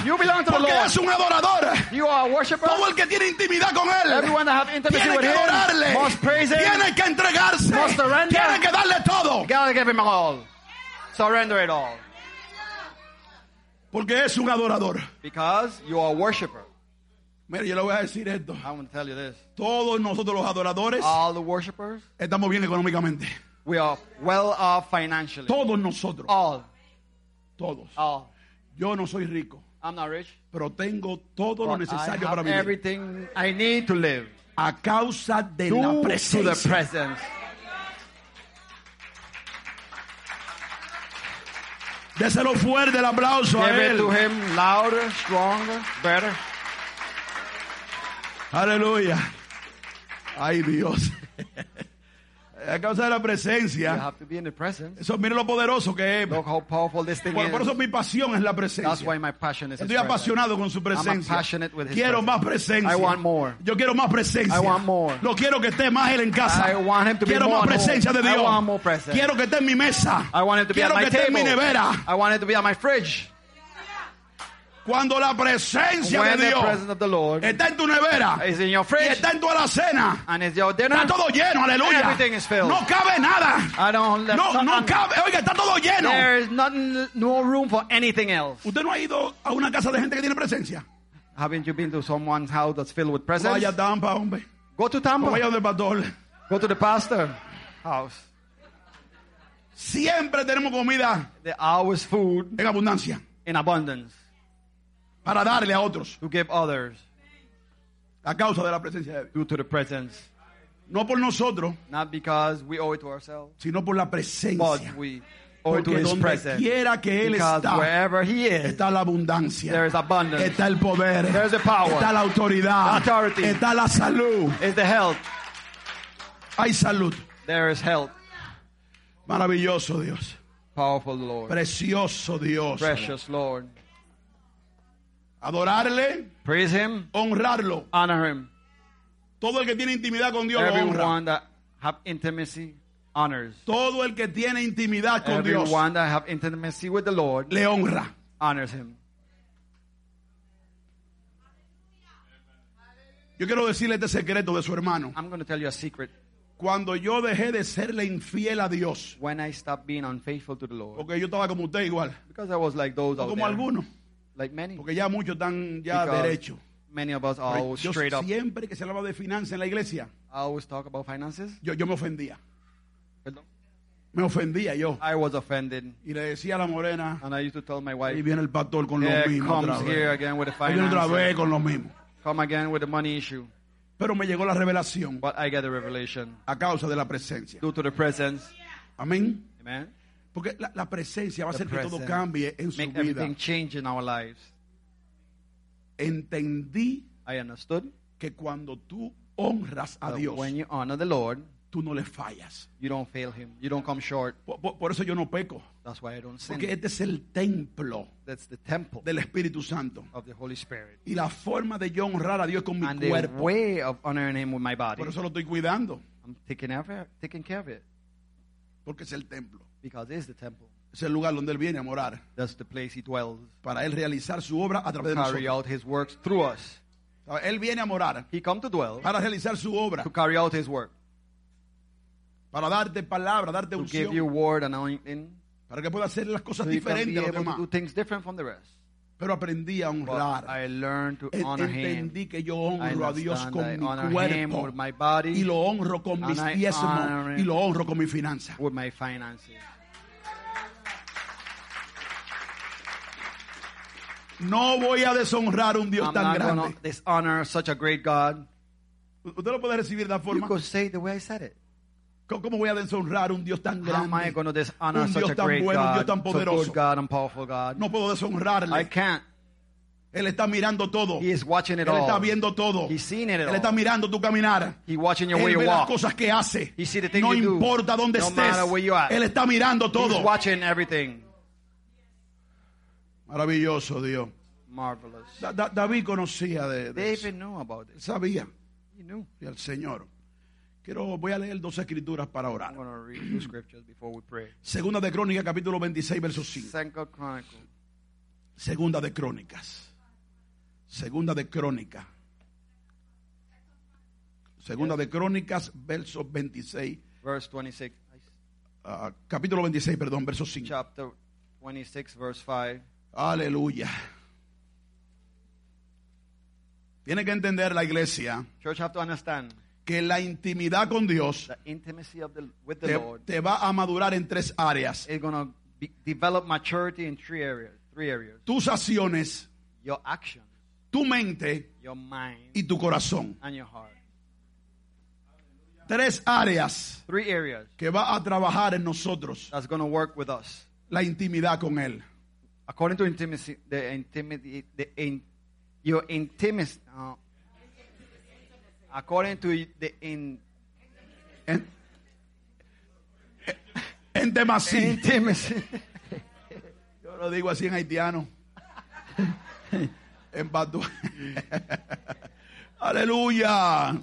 Porque es un adorador. You are a worshiper. Todo el que tiene intimidad con él. Tiene que adorarle. Tiene que entregarse. Tiene que darle todo. All. Surrender it all. Porque es un adorador. Because you are a worshiper. Mira, yo le voy a decir esto. To tell you this. Todos nosotros los adoradores All the estamos bien económicamente. We are well off financially. Todos nosotros. All. Todos. All. Yo no soy rico, I'm not rich. pero tengo todo lo necesario para vivir. everything I need to live. A causa de la Due to the presencia. presence. Déselo fuerte el aplauso a Give it él. to him louder, stronger, better. Aleluya. Ay Dios. A causa de la You presencia. have to be in the presence. Eso, mire lo poderoso que es. Look how powerful this thing Por, por eso is. mi pasión es la That's presencia. why my passion is Estoy presence. apasionado con su presencia. passionate with his Quiero presence. más presencia. I want more. Yo quiero más presencia. I want more. No quiero que esté más él en casa. I want him to be quiero more más at presencia de I Dios. want more presence. Quiero que esté en mi mesa. I want it to be quiero at my que esté en mi table. nevera. I want it to be on my fridge. Cuando la presencia When de Dios presence está en tu nevera your y fridge está en tu alacena, dinner, está todo lleno, aleluya. Everything is filled. No cabe nada. I don't let No, no cabe. Oiga, está todo lleno. There is nothing, no room for anything else. ¿Usted no ha ido a una casa de gente que tiene presencia? Haven't you been to someone's house that's filled with presents? Vaya a Tampa, hombre. Go to Tampa. vaya donde el pastor. Go to the pastor house. Siempre tenemos comida There always food en abundancia in abundance para darle a otros to give others a causa de la presencia de Dios. due to the presence. No por nosotros, Not because we owe it to ourselves, sino por la but presencia. we it to Porque donde presence. quiera que Él Because está, wherever He is, está la abundancia. there is abundance. Está el poder. Power. Está la autoridad. Authority. Está la salud. The health. Hay salud. There is health. Maravilloso Dios. Powerful Lord. Precioso Dios. Precious Lord. Adorarle, Praise Him. honrarlo. Honor Him. Todo el que tiene intimidad con Dios lo honra. Everyone that have intimacy honors. Todo el que tiene intimidad con Dios Everyone that have intimacy with the Lord le honra. honors Him. Yo quiero decirle este secreto de su hermano. I'm going to tell you a secret. Cuando yo dejé de serle infiel a Dios, When I stopped being unfaithful to the Lord, porque yo estaba como usted igual, because I was like those o out como there, algunos, like many, porque ya muchos están ya Because derechos. many of us are Pero always Yo straight up. siempre que se hablaba de finanzas en la iglesia, I always talk about finances. yo, yo me ofendía. Perdón. Me ofendía yo. I was offended, Y le decía a la morena, and I used to tell my wife, viene el pastor con lo "Here mismo otra comes here vez. again with the Ahí viene otra vez finances, con lo mismo. come again with the money issue." Pero me llegó la revelación But I get a revelation a causa de la presencia. due to the presence. Amén. Amen. Porque la, la presencia va a The hacer que todo cambie en su Make vida. everything change in our lives. Entendí I understood que cuando tú honras a that Dios, when you honor the Lord, tú no le fallas. you don't fail Him. You don't come short. Por, por- por eso yo no peco. That's why I don't sin. Porque este es el templo That's the temple del Espíritu Santo. of the Holy Spirit. Y la forma de yo honrar a Dios con mi And the cuerpo. way of honoring Him with my body, Por eso lo estoy cuidando. I'm taking, of it, taking care of it Porque es el templo. Because it is the temple. Es el lugar donde Él viene a morar. That's the place He dwells. Para Él realizar su obra a través de Carry nosotros. out His works through us. Él viene a morar He come to dwell para realizar su obra. to carry out His work, Para darte palabra, darte to give you unción. word and anointing, Para que pueda hacer las cosas so diferentes a los demás. do things different from the rest. Pero aprendí a honrar. I learned to En- honor Him. Entendí que yo I honro a Dios con mi honor Him cuerpo with my body, y lo honro con mis diezmos honor y lo honro con mi finanza. with my finances. No voy a deshonrar a un Dios I'm tan grande. dishonor such a great God. Usted lo puede recibir de la You forma. could say the way I said it. ¿Cómo voy a deshonrar un Dios tan How am I grande? going to dishonor Un such Dios a tan great bueno, un Dios tan poderoso. good God and powerful God? No puedo I deshonrarle. can't. Él está mirando todo. He is watching it Él está all. viendo todo. He's seen it Él all. está mirando tu caminar. He watching your way Él you ve las walk. cosas que hace. He see the things No you do. importa dónde No estés. matter where you are. Él está mirando todo. He's watching everything. Maravilloso Dios. Marvelous. Da- Da- David conocía de, de eso. David knew about this. Sabía. He knew. y al Señor. Quiero, voy a leer dos escrituras para orar. Segunda de Crónicas, capítulo 26, verso 5. Second Chronicle, Segunda de Crónicas. Segunda de Crónicas. Segunda de Crónicas, verso 26. verse 26. ah, capítulo 26, perdón, verso 5. Chapter 26, verse 5. Aleluya. Tiene que entender la iglesia Church have to understand que la intimidad con Dios the te, Lord te va a madurar en tres áreas. develop maturity in three areas. Three areas. Tus acciones, Your action, tu mente your mind, y tu corazón. and your heart. Tres áreas Three areas que va a trabajar en nosotros that's to work with us. la intimidad con Él. According to intimacy, the intimacy, the in, your intimacy. Uh, according to the in, En, Demasí. intimacy. Yo lo digo así en haitiano. En Batu. Aleluya.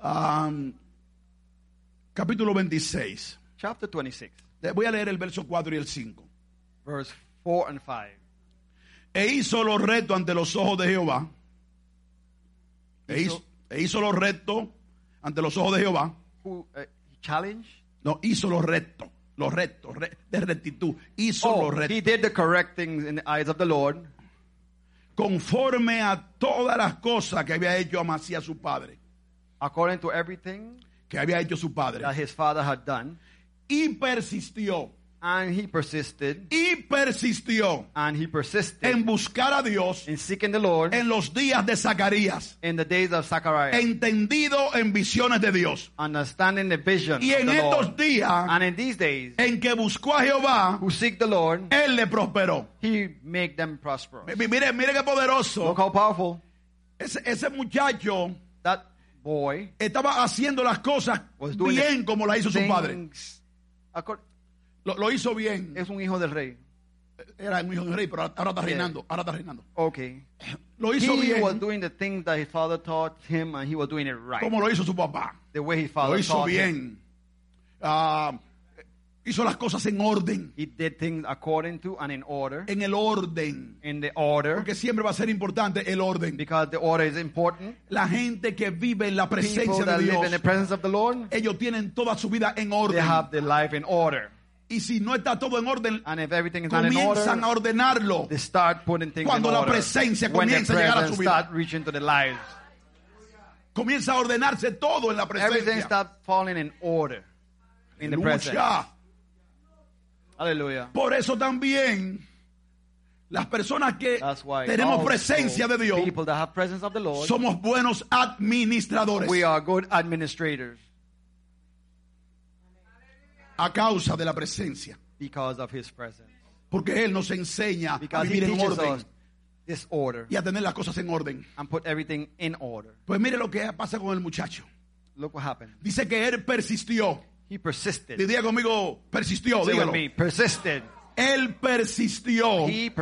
Am, capítulo 26. Chapter 26, Le Voy a leer el verso 4 y el 5. verse 4 and 5. E hizo lo recto ante los ojos de Jehová. E Hizo- e hizo lo recto ante los ojos de Jehová. Who uh, challenged? No, hizo lo recto. Lo recto, re- de rectitud. Hizo lo Oh, recto. he did the correct things in the eyes of the Lord, conforme a todas las cosas que había hecho Amasías su padre, according to everything que había hecho su padre, that his father had done. y persistió, And he persisted, y persistió and he persisted en buscar a Dios in seeking the Lord en los días de Zacarías, in the days of Zechariah, entendido en visiones de Dios. understanding the vision Y of en the estos Lord. días And in these days, en que buscó a Jehová, who seek the Lord, él le prosperó. he make them prosperous. Mi- Mire, mire qué poderoso. Look how powerful Ese, ese muchacho that boy estaba haciendo las cosas bien como las hizo su padre. Lo, lo hizo bien. Es un hijo del rey. Era un hijo de rey, pero ahora está Yeah. reinando. Ahora está reinando. Okay. Lo hizo He bien. was doing the things that his father taught him, and he was doing it right. como lo hizo su papá. The way his Lo father hizo taught him. bien. Ah, hizo las cosas en orden. He did things according to and in order. En el orden. In the order. Porque siempre va a ser importante el orden. Because the order is important. La gente que vive en la People presencia that de live Dios, in the presence of the Lord, ellos tienen toda su vida en they orden. have their life in order. Y si no está todo en orden, And if everything is not in comienzan a order, ordenarlo. they start putting things Cuando la presencia comienza a llegar a su vida. start reaching to the lives. Comienza a ordenarse todo en la presencia. in order in. Hallelujah. Por eso también las personas que tenemos presencia de Dios Lord, somos buenos administradores we are good administrators a causa de la presencia. because of His presence. Porque Él nos enseña a Because He vivir en orden us this order y a tener las cosas en orden. and put everything in order. Pues mire lo que pasa con el muchacho. Look what happened. Dice que él persistió. He persisted. Diga conmigo, persistió, Say dígalo. me, persisted. Él persistió He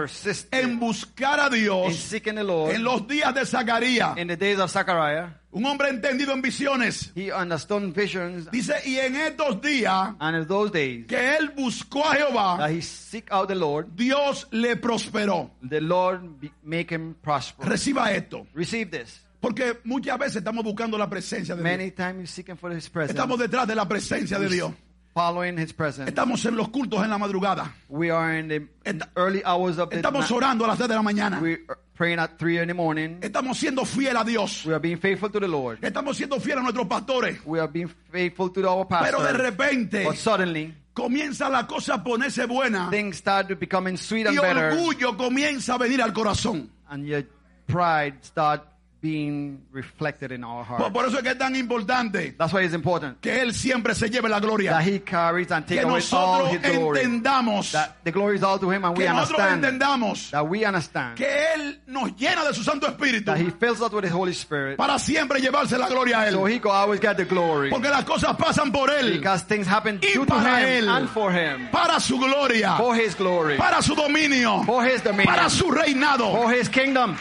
en buscar a in Dios en los días de Zacarías. in the days of Zechariah. Un hombre entendido en visiones. He understood visions, Dice, y en estos días and in those days que él buscó a that Jehová, he seek out the Lord, Dios le prosperó. the Lord make him prosper. Reciba esto. Receive this. Porque muchas veces estamos buscando la presencia de Dios. Many times you seeking for His presence, Estamos detrás de la presencia de Dios. Following His presence. Estamos en los cultos en la madrugada. We are in the early hours of the Estamos orando a las 3 de la mañana. We are praying at three in the morning. Estamos siendo fiel a Dios. We are being faithful to the Lord. Estamos siendo fieles a nuestros pastores. We are being faithful to our Pero de repente But suddenly, comienza la cosa a ponerse buena things start to becoming sweet and y better, orgullo comienza a venir al corazón. and your pride start being reflected in our Por, heart. por eso es que es tan importante That's why it's important que Él siempre se lleve la that gloria. He carries and Que takes away all nosotros His glory. entendamos, That the glory is all to Him, and we que nosotros understand entendamos that we understand que Él nos llena de su Santo Espíritu that He fills us with His Holy Spirit, para siempre llevarse la gloria a so Él. He can always get the glory. Porque las cosas pasan por Él, Because things happen Y due to para Him Él. and for Him, para su gloria, for His glory, para su dominio, for His dominion, para su reinado. for His kingdom.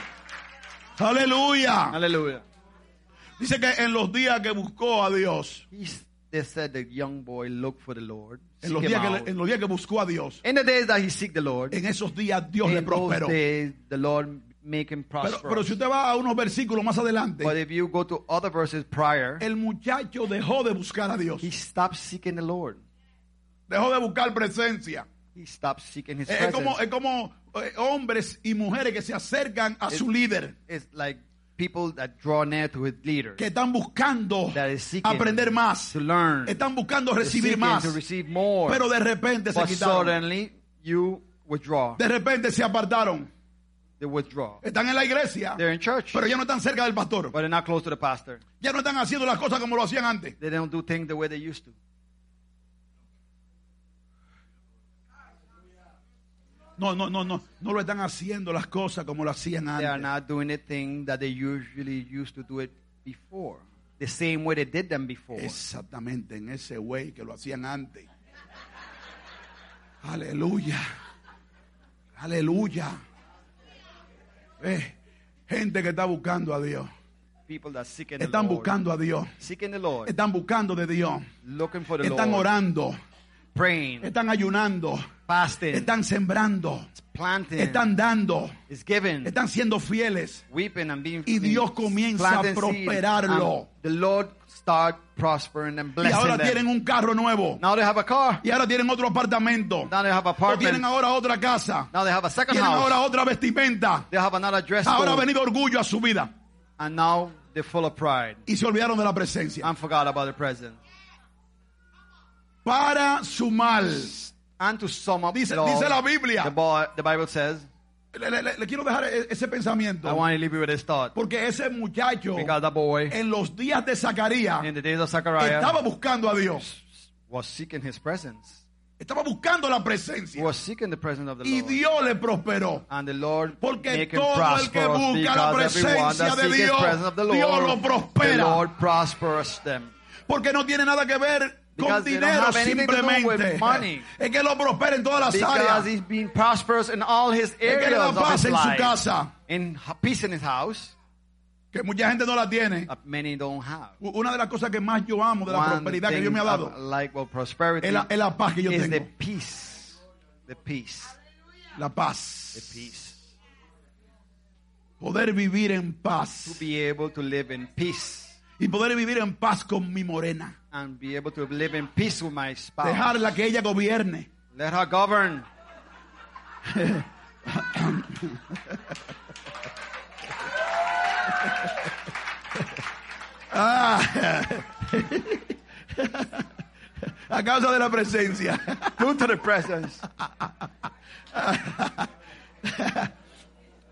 Aleluya. Hallelujah. Dice que en los días que buscó a Dios, they said the young boy looked for the Lord. en los, días que, out. en los días que buscó a Dios, In the days that he seek the Lord, en esos días Dios le in those prosperó. days the Lord make him Pero, prosperous. pero si usted va a unos versículos más adelante, but if you go to other verses prior, el muchacho dejó de buscar a Dios. he stopped seeking the Lord. Dejó de buscar presencia. He stopped seeking his Es presence. como, es como hombres y mujeres que se acercan a su líder, It's like people that draw near to his leader. que están buscando aprender más, to learn. están buscando recibir más, to receive more. pero de repente se quitaron, suddenly you withdraw. de repente se apartaron. They withdraw. Están en la iglesia, They're in church, pero ya no están cerca del pastor. but they're not close to the pastor. Ya no están haciendo las cosas como lo hacían antes. They don't do things the way they used to. No, no, no, no, no lo están haciendo las cosas como lo hacían They are antes. not doing the thing that they usually used to do it before. The same way they did them before. Exactamente en ese way que lo hacían antes. Aleluya. Aleluya. Eh, gente que está buscando a Dios. People that seeking the Están Lord. buscando a Dios. Seeking the Lord. Están buscando de Dios. Looking for the Están Lord. orando. Praying. Están ayunando. Fasting. Están sembrando. planting. Están dando. is giving. Están siendo fieles. weeping and being Y Dios comienza a prosperarlo. the Lord start prospering and Y blessing ahora them. tienen un carro nuevo. Now they have a car. Y ahora tienen otro apartamento. Now they have O tienen apartment. ahora otra casa. Now they have a second Tienen house. ahora otra vestimenta. They have another dress Ahora ha venido orgullo a su vida. And now they're full of pride Y se olvidaron de la presencia. and forgot about the present. Para su mal. And to sum up Dice, all, dice la Biblia. the, the Bible says, Le, le- le- quiero dejar e- ese I pensamiento. want to leave you with this thought. Porque ese muchacho boy, en los días de Zacarías in the days of Zechariah, estaba buscando a Dios. was seeking his presence. Estaba buscando la presencia. was seeking the presence of the Y Lord. Dios le prosperó. And the Lord Porque todo el que busca la presencia de Dios, Dios Lord, lo prospera. the Lord prospers them. Porque no tiene nada que ver Because don't dinero to simplemente. Es que lo prospera en todas las Because áreas. he's being prosperous in all his Es que le areas da paz en su casa. In peace in his house, Que mucha gente no la tiene. many don't have. Una de las cosas que más yo amo de la One prosperidad que Dios me ha dado like es la, es la paz que yo is the tengo. peace. The peace. La The paz. peace. Poder vivir en To paz. be able to live in peace. Y poder vivir en paz con mi morena. And be able to live in peace with my spouse. Dejarla que ella gobierne. Let her govern. A causa de la presencia. Due to the presence.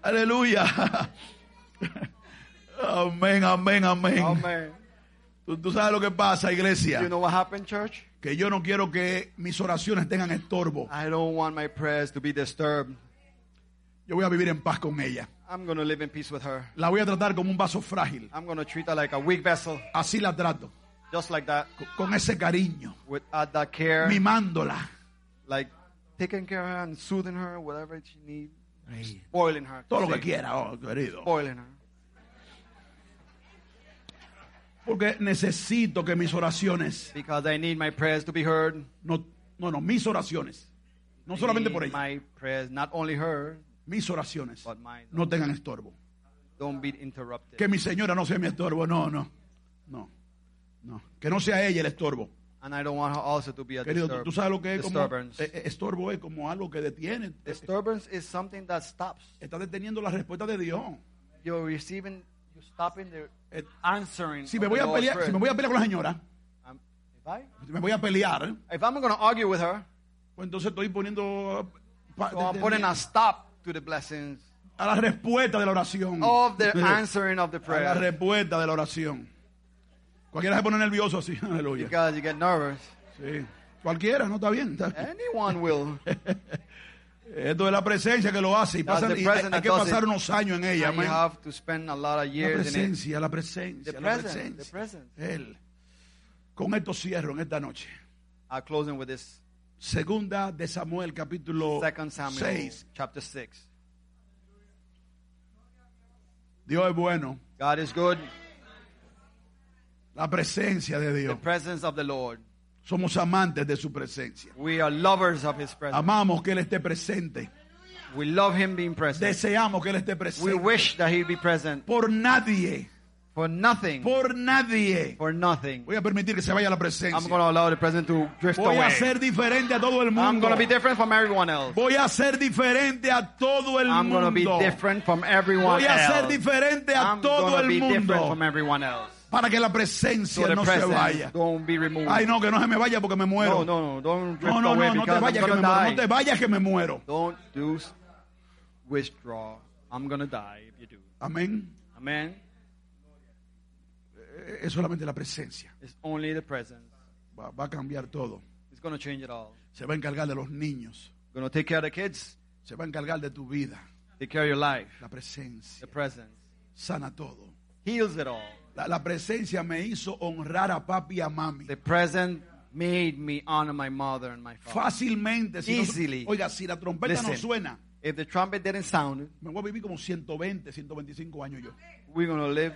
Aleluya. Amén, amén, amén. ¿Tú, tú sabes lo que pasa, iglesia. You know what happened, church? Que yo no quiero que mis oraciones tengan estorbo. I don't want my prayers to be disturbed. Yo voy a vivir en paz con ella. I'm to live in peace with her. La voy a tratar como un vaso frágil. I'm to treat her like a weak vessel, Así la trato. just like that, Con- ese cariño. with that care, Mimándola. like taking care of her and soothing her, whatever she needs, spoiling her, Todo lo que quiera, oh, querido. spoiling her. Porque necesito que mis oraciones. Because I need my prayers to be heard. No, no, no, mis oraciones. No solamente por ella. My prayers, not only her, Mis oraciones but mine. no tengan estorbo. Don't be interrupted. Que mi señora no sea mi estorbo. No, no. No. No. Que no sea ella el estorbo. And I don't want her also to be a Querido, disturb- tú sabes lo que es como. eh, eh, estorbo es como algo que detiene. Disturbance is something that stops. Está deteniendo la respuesta de Dios. You're receiving, you're stopping the Eh. Si me voy a pelear, si me voy a pelear con la señora, Um, si me voy a pelear, if I'm going to argue with her, pues entonces estoy poniendo pa- so I'm putting a stop to the blessings a la respuesta de la oración. of the answering of the a la prayer respuesta de la oración. Cualquiera se pone nervioso así, aleluya. because you get nervous. Sí. Cualquiera, no está bien. está- Anyone will. Esto es la presencia que lo hace y, pasan- the y hay, hay que pasar unos años en ella. Of La presencia, la presencia, The la presencia. the. Él. Con esto cierro en esta noche. Closing with this. Segunda de Samuel, capítulo Second Samuel 6, chapter 6, Dios es bueno. God is good. La presencia de The Dios. presence of the Lord. Somos amantes de su presencia. We are lovers of His presence. Amamos que Él esté presente. We love Him being present. Deseamos que Él esté We presente. wish that He'd be present Por nadie. for nothing. Por nadie. For nothing. Voy a permitir que se vaya la I'm presencia. going to allow the present to drift Voy a away. ser diferente a todo el I'm mundo. going to be different from everyone else. Voy a ser diferente a todo el I'm going to be mundo. different from everyone Voy a ser else. diferente a I'm todo going to el be different mundo. from everyone else. Para que la presencia no se vaya. Ay, no, que no se me vaya porque me No, muero. no, no, No, no, away no, no te vayas que me muero. No te vayas que me muero. Don't do withdraw. I'm to die if you do. Amén. Amen. Eh, Es solamente la presencia. It's only the presence. Va, va a cambiar todo. It's to change it all. Se va a encargar de los niños. To take care of the kids. Se va a encargar de tu vida. Take care of your life. La presencia The presence sana todo. heals it all. La, presencia me hizo honrar a papi y a mami. The present made me honor my mother and my father. Fácilmente. Si no- Easily. oiga, si la trompeta no Listen. suena, If the trumpet didn't sound, me voy a vivir como 120, 125 años yo. we're going to live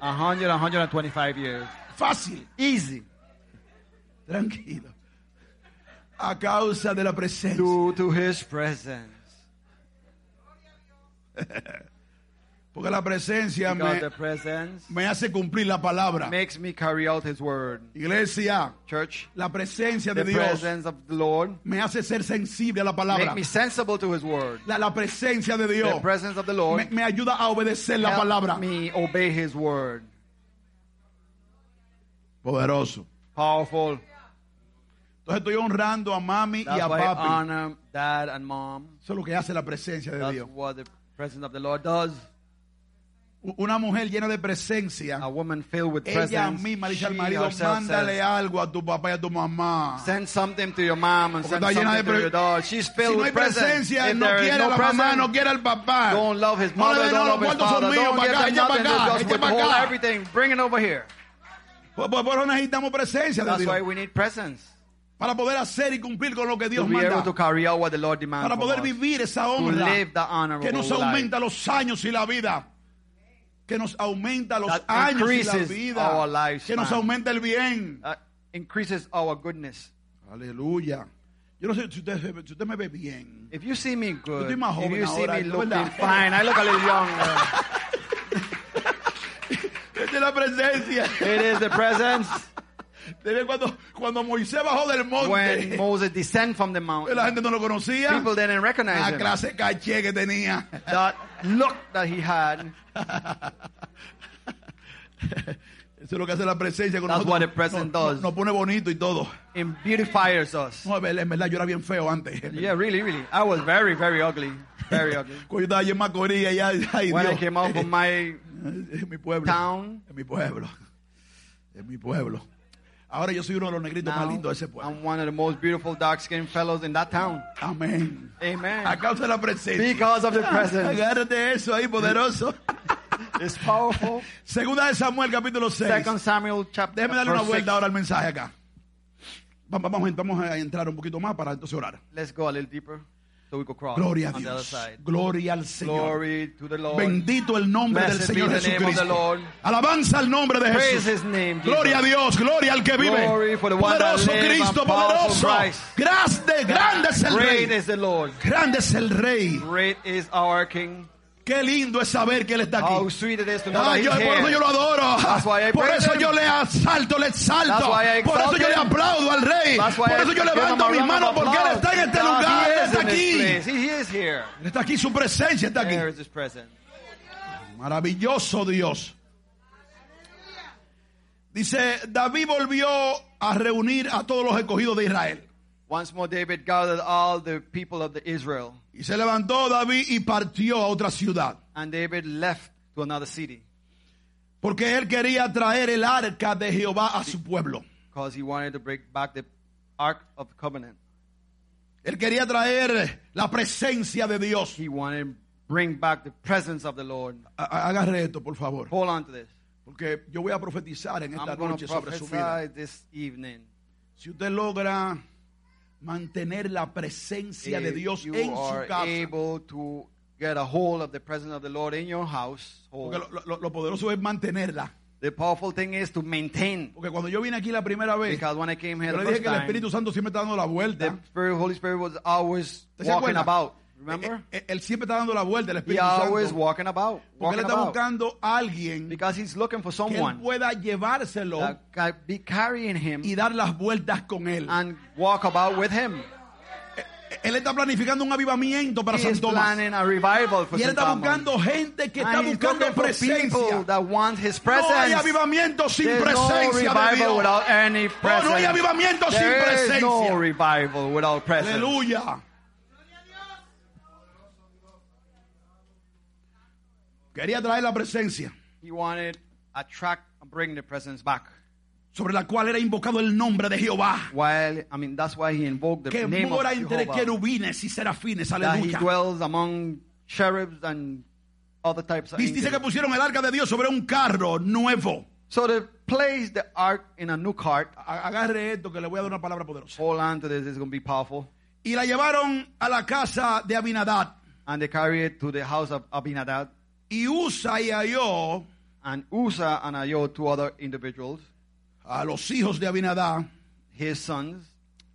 100, 125 years. Fácil. Easy. Tranquilo. A causa de la presencia. Due to his presence. Porque la presencia me, the presence me hace cumplir la palabra. makes me carry out his word. Iglesia, Church, la presencia de the Dios presence of the Lord me hace ser sensible a la palabra. make me sensible to his word. La, la presencia de The Dios presence of the me, Lord me ayuda a obedecer la palabra. me obey his word. Poderoso. Powerful. Entonces estoy honrando a mami y That's a why I papi. honor dad and mom. Eso es lo que hace la presencia de That's Dios. what the presence of the Lord does. Una mujer llena de presencia. A woman filled with Ella presence. misma dice al marido, mándale says, algo a tu papá y a tu mamá. Send something to your mom and send something to your daughter. She's Si filled no hay with presence. presencia, If no quiere a no la mamá, no quiere al papá. don't love his No mother, den, don't no, love his father. Don't give them nothing. Just withhold everything. Bring it over here. Por, por- por eso necesitamos presencia That's why we need presence. Para poder hacer y cumplir con lo que Dios manda. Para poder vivir esa honra que nos aumenta los años y la vida. Que nos aumenta los That años y la increases vida. Que nos aumenta el bien. Increases our goodness. Aleluya. Yo no sé si usted, si usted me ve bien. If you see me good, if you see ahora, me looking ¿verdad? fine, I look a little younger. Esta es la presencia. It is the presence Cuando, cuando Moisés bajó del when monte, Moses descended from the la mountain. gente no lo conocía. People didn't recognize La him. clase caché que tenía. That look that he had, Eso es lo que hace la presencia con That's nosotros. what the nos, does. nos pone bonito y todo. it beautifies us. No, en verdad, yo era bien feo antes. Yeah, really, really. I was very, very ugly. Very ugly. Cuando yo estaba en Macorís, allá, ay, When I came out from my En mi pueblo. town, En mi pueblo. En mi pueblo. Ahora yo soy uno de los negritos más now, lindos de ese pueblo. I'm one of the most beautiful dark-skinned fellows in that town. Amén. Amen. A causa de la presencia. Because of the presence. Agárrate eso ahí, poderoso. It's powerful. Segunda de Samuel, capítulo 6. Second Samuel chapter Déjeme darle una vuelta six. ahora al mensaje acá. Vamos, vamos, vamos a entrar un poquito más para entonces orar. Let's go a little deeper so we could cross Gloria a on the other Dios. side. Gloria al Señor. Glory to the Lord. Bendito el nombre del Blessed Señor be the name of the Jesucristo. Lord. Alabanza al nombre de Praise Jesús. his name. Jesus. Gloria a Dios, gloria al que vive. Glory for the one that Poderoso lives Cristo, and powerful poderoso. Christ. Grande, grande es el Great Rey. is the Lord. Grande es el Rey. Great is our King. Qué lindo es saber que Él está How aquí. sweet it is to know Ah, that yo- he's por eso yo lo adoro. That's why I Por eso him. yo le asalto, le exalto. Por eso yo le aplaudo al Rey. Por eso yo levanto mis manos porque Él está en este God, lugar. Él está aquí. place. He is here. Él está aquí, su presencia está aquí. Maravilloso Dios. Dice, David volvió a reunir a todos los escogidos de Israel. Once more, David gathered all the people of the Israel, Y se levantó David y partió a otra ciudad. and David left to another city Porque él quería traer el arca de Jehová a su pueblo. because he wanted to bring back the Ark of the Covenant. Él quería traer la presencia de Dios. He wanted to bring back the presence of the Lord. Agarre esto, por favor. Hold on to this. Porque yo voy a profetizar en esta I'm noche sobre su vida. prophesy this evening. Si usted logra mantener la presencia de Dios en su casa, get a hold of the presence of the Lord in your house. Porque lo, lo- lo poderoso es mantenerla. The powerful thing is to maintain. Porque cuando yo vine aquí la primera vez, Because when I came here yo the le dije que el Espíritu Santo siempre está dando la the vuelta. Spirit, Holy Spirit was always ¿Usted se walking about. Remember? Eh, eh, Él siempre está dando la vuelta, el He Espíritu always Santo. walking about. Porque él está about. buscando a alguien Because he's looking for que él someone pueda llevárselo that can be carrying him y dar las vueltas con él. and walk about with him. Él está planificando un avivamiento para He San is Tomás. planning a revival for Y él St. está Thomas. buscando gente que está And he's buscando looking for people presencia. that want his No hay avivamiento sin There's no presencia de revival Dios. without any No, presence. no hay avivamiento sin There is no presencia. revival without presence. Aleluya. Quería traer la presencia He wanted attract and bring the presence back. sobre la cual era invocado el nombre de Jehová. While I mean that's why he invoked the Que name of mora entre Jehovah. querubines y serafines. That he Aleluya. dwells among cherubs and other types of Dice que pusieron el arca de Dios sobre un carro nuevo. So they placed the ark in a new cart. Agarre esto que le voy a dar una palabra poderosa. Hold on to this, it's going to be powerful. Y la llevaron a la casa de Abinadad. And they carry it to the house of Abinadab. Y Usa y Ayó, And Usa and Ayo, two other individuals, a los hijos de Abinadad, his sons,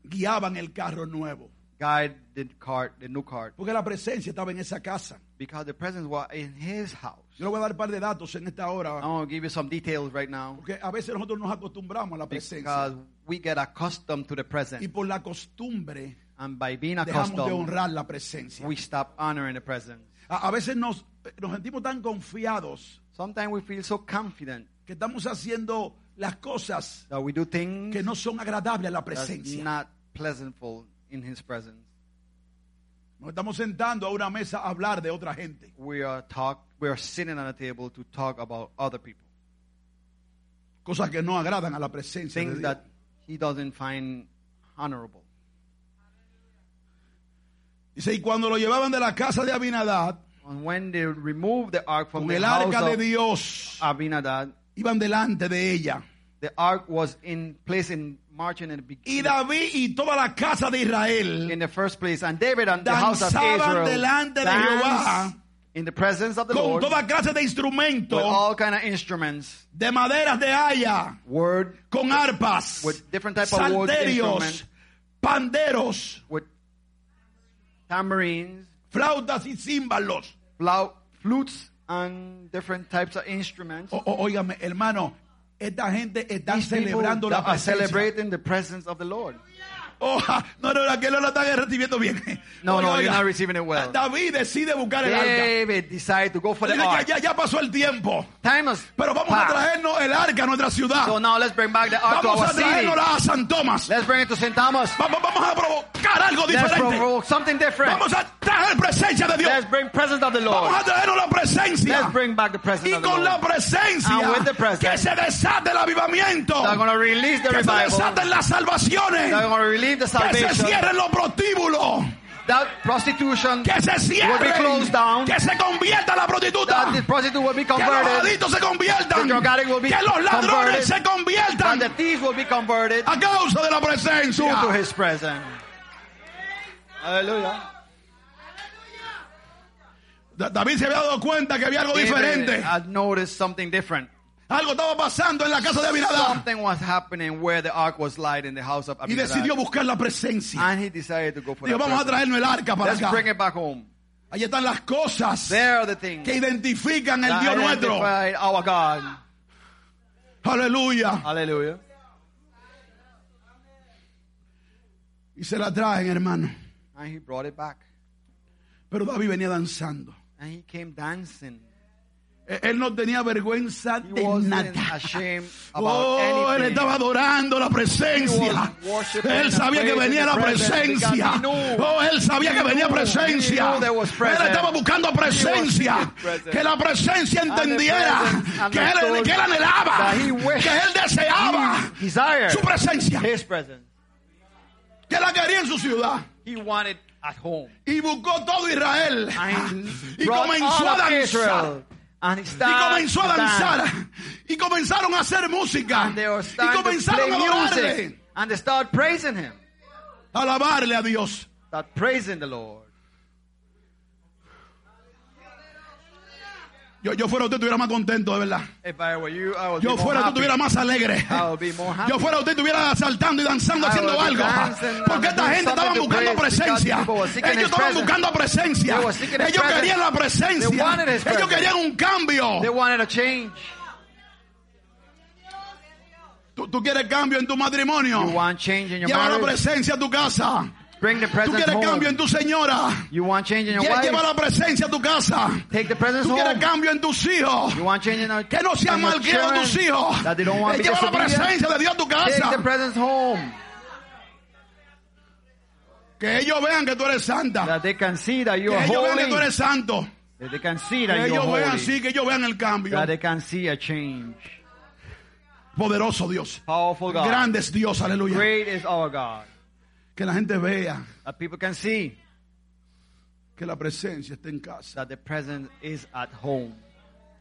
guiaban el carro nuevo. guide the cart, the new cart, Porque la presencia estaba en esa casa. because the presence was in his house. Yo le voy a dar un par de datos en esta hora. want to give you some details right now, Porque a veces nosotros nos acostumbramos a la presencia. because we get accustomed to the Y presence, por la costumbre and by being dejamos de accustomed, honrar la presencia. we stop honoring the presence. A, a veces nos, nos sentimos tan confiados Sometimes we feel so confident que estamos haciendo las cosas that we do things que no son agradables a la presencia. not pleasantful in his presence. Nos estamos sentando a una mesa a hablar de otra gente. We are talk, we are sitting on a table to talk about other people, Cosas que no agradan a la presencia de things Dios. that he doesn't find honorable. Dice, y cuando lo llevaban de la casa de Abinadad, when they removed the ark from con the el house arca de of Dios, Abinadab, iban delante de ella. the ark was in place in marching in the, Y beginning, David y toda la casa de Israel in the first place, and David and the house of Danzaban Israel delante de danced Jehová in the presence of the con Lord toda clase de with instrumentos all kind of instruments, de maderas de haya, word con arpas, With different type of wood salterios, instrument. panderos, with tambourines, flautas y címbalos. flutes, and different types of instruments. Óigame, hermano, esta gente está These celebrando la presencia. celebrating the presence of the Lord. Oh, no, no, aquel no lo están recibiendo bien. No, no, Oiga, you're not receiving it well. David decide buscar el arca. David decided to go for the que ark. ya, ya pasó el tiempo. Time has Pero vamos a passed. traernos el arca a nuestra ciudad. So now let's bring back the ark to Vamos our a city. traernosla a San Tomás. Let's bring it to St. Thomas. Vamos, vamos a provocar algo Let's diferente. provoke something different. Vamos a traer presencia de Dios. Let's bring presence of the Vamos Lord. a traernos la presencia. Let's bring back the presence Y of the con la Lord. presencia And with the presence, que se desate el avivamiento. They're going to release the Que se revival. desaten las salvaciones. They're going to the Que se cierren los prostíbulos. That prostitution, Que se will be closed down. Que se convierta la prostituta. that the prostitute will be Que los converted. se conviertan. The drug will be Que los ladrones converted. se That conviertan. the thieves will be converted A causa de la due presencia. to his presence. Hallelujah. Da- David se había dado cuenta que había algo David diferente. had noticed something different. Algo estaba pasando en la casa de Abinadab. Something was happening where the ark was light in the house of Y decidió Abinadab. buscar la presencia. And he decided to go for Dijo, that vamos a traernos el arca para Let's acá. bring it back home. Ahí están las cosas There are the things que identifican el Dios nuestro. our God. Aleluya. Hallelujah. Y se la traen, hermano. And he brought it back. Pero David venía danzando. And he came dancing. Eh, Él no tenía vergüenza He de nada. Oh, él estaba adorando la presencia. Él sabía que venía la presencia. Oh, él sabía que venía presencia. Él estaba buscando presencia. Que la presencia entendiera que él, understood que él anhelaba. Que él deseaba su presencia. Que la quería en su ciudad. Y buscó todo Israel. Y comenzó a danzar. Y comenzó a danzar. Y comenzaron a hacer música. And they were Y comenzaron play a adorarle. And they started praising him. Alabarle a Dios. Start praising the Lord. Yo, yo fuera usted estuviera más contento, de verdad. You, Yo fuera usted estuviera más alegre. Yo fuera usted estuviera saltando y danzando haciendo algo. Porque esta gente estaba buscando presencia. Ellos estaban buscando presencia. Ellos querían la presencia. Ellos querían un cambio. They wanted a change. Tú, tú quieres cambio en tu matrimonio. Lleva la presencia a tu casa. Bring the Tú presence quieres cambio en home. tu señora. You want change in your Lleva wife. la presencia a tu casa. Take the presence Tú quieres home. cambio en tus hijos. You want change in our Que no sean malcriados tus hijos. That they don't want Eh, Lleva la presencia de Dios a tu Take the casa. presence home. Que ellos vean que tú eres santa. That they can see that you Que are ellos vean que tú holy. eres santo. That they can see Que that you ellos are vean holy. sí, que ellos vean el cambio. That they can see a change. Poderoso Dios. Powerful God. Grande es Dios, aleluya. Great is our God. Que la gente vea That people can see que la presencia está en casa. that the presence is at home.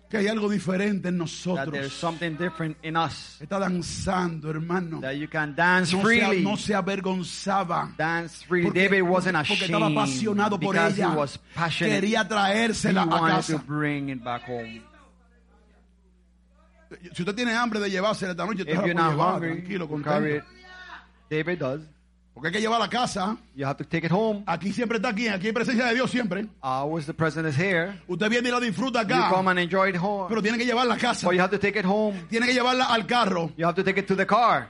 Que hay algo diferente en That there's nosotros. something different in us. Está danzando, hermano. That you can dance No se, freely. no se avergonzaba. Dance freely. Porque, David wasn't porque estaba ashamed apasionado por he ella. was passionate. Quería He traérsela a wanted to casa. bring it back home. Si usted tiene hambre de llevársela esta noche, usted la puede not llevar, hungry, tranquilo, it. David does. Porque hay que llevar a la casa. You have to take it home. Aquí siempre está aquí, aquí hay presencia de Dios siempre. Always the present is here. Usted viene y la disfruta You come acá, and enjoy it home. pero tiene que llevarla a casa. But you have to take it home. Tiene que llevarla al carro. You have to take it to the car.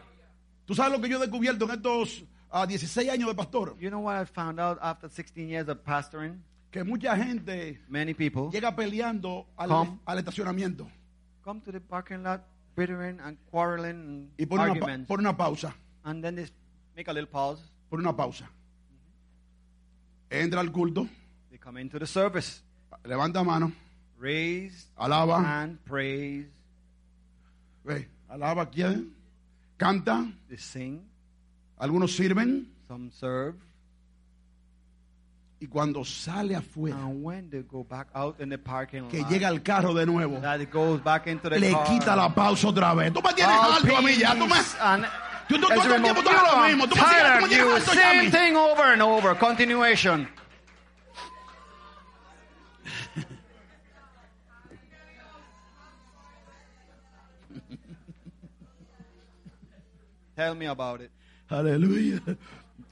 Tú sabes lo que yo he descubierto en estos ah, 16 años de pastor, You know what I found out after 16 years of pastoring? que mucha gente Many people llega peleando al, Come. al estacionamiento come to the parking lot bittering and quarreling y and pone una, pone una pausa, And then they make a little pause. pone una pausa. Entra al culto, They come into the service. levanta mano, Raise alaba, and praise. ve, alaba quién, canta, They sing. algunos sirven Some serve. y cuando sale afuera, And when they go back out in the parking que lot, llega al carro de nuevo, that goes back into the le car. quita la pausa otra vez. Tú me tienes alto a mí ya, tú me... As todo el remote, tiempo tú you haces lo mismo. Tú me tienes- tú tired, me tienes you alto ya a mí. same thing over and over. Continuation. Tell me about it. Aleluya.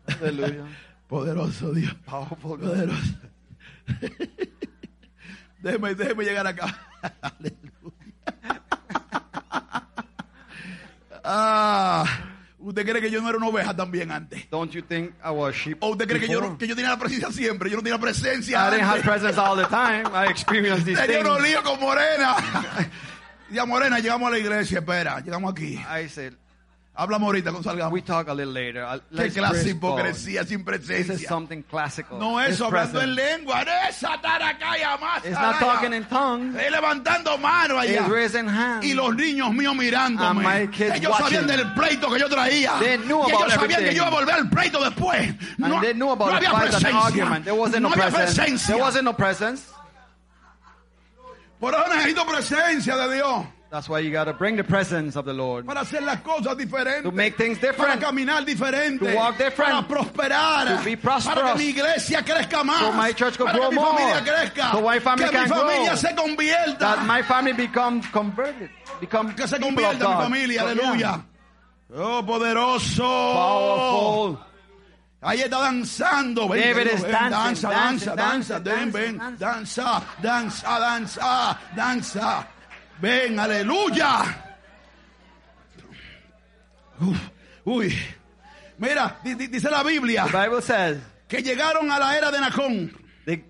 Hallelujah. Poderoso Dios. Powerful God. Poderoso. déjeme, déjeme llegar acá. Aleluya. Ah, ¿Usted cree que yo no era una oveja también antes? Don't you think I was sheep? ¿O usted cree que yo, no- que yo tenía la presencia siempre? Yo no tenía presencia I didn't have presence all the time. I experienced these things. unos líos con Morena. Ya Morena, llegamos a la iglesia, espera, llegamos aquí. I said, Hablamos ahorita cuando salgamos. we talk a little later. Qué let's clase de hipocresía sin This is presencia. something classical. No eso, hablando en lengua. Esa taracaya más. It's not talking in tongues. Eh, levantando mano allá. It's raising hands. Y los niños míos mirándome. And my kids Ellos sabían del pleito que yo traía. They knew y about ellos sabían que everything. yo iba a volver al pleito después. And they knew about no the había fight and the presencia. argument. There wasn't no no, había presence. presencia. There wasn't no presence. Por eso necesito presencia de Dios. That's why you got to bring the presence of the Lord. Para hacer las cosas diferentes. To make things Para different. caminar diferente. To walk different. Para prosperar. To be Para prosperous. que mi iglesia crezca más. So my church can para grow que mi more. familia crezca. So my family que can mi familia grow. se convierta. That my family becomes converted. Become que se convierta mi familia. So, Aleluya. yeah. Oh, poderoso. Powerful. Ahí está danzando. Ven, David ven, is ven, dancing, danza, danza, danza, dancing, ven, dancing. danza, danza, danza, danza. Ven, aleluya. Uf, uy, mira, di- di- dice la Biblia The Bible says que llegaron a la era de Nacón, they,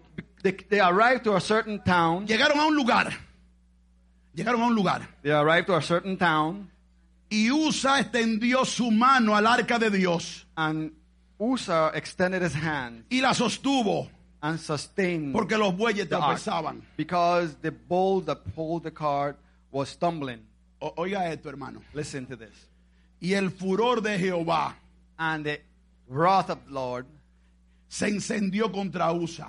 they, they arrived to a certain town. llegaron a un lugar, llegaron a un lugar. They arrived to a certain town. y Usa extendió su mano al arca de Dios. And Uzzah extended his hand. Y la sostuvo and sustained porque los bueyes the ark tropezaban. because the bull that pulled the cart was stumbling. O- oiga esto, hermano. Listen to this. Y el furor de Jehová And the wrath of the Lord se encendió contra Usa.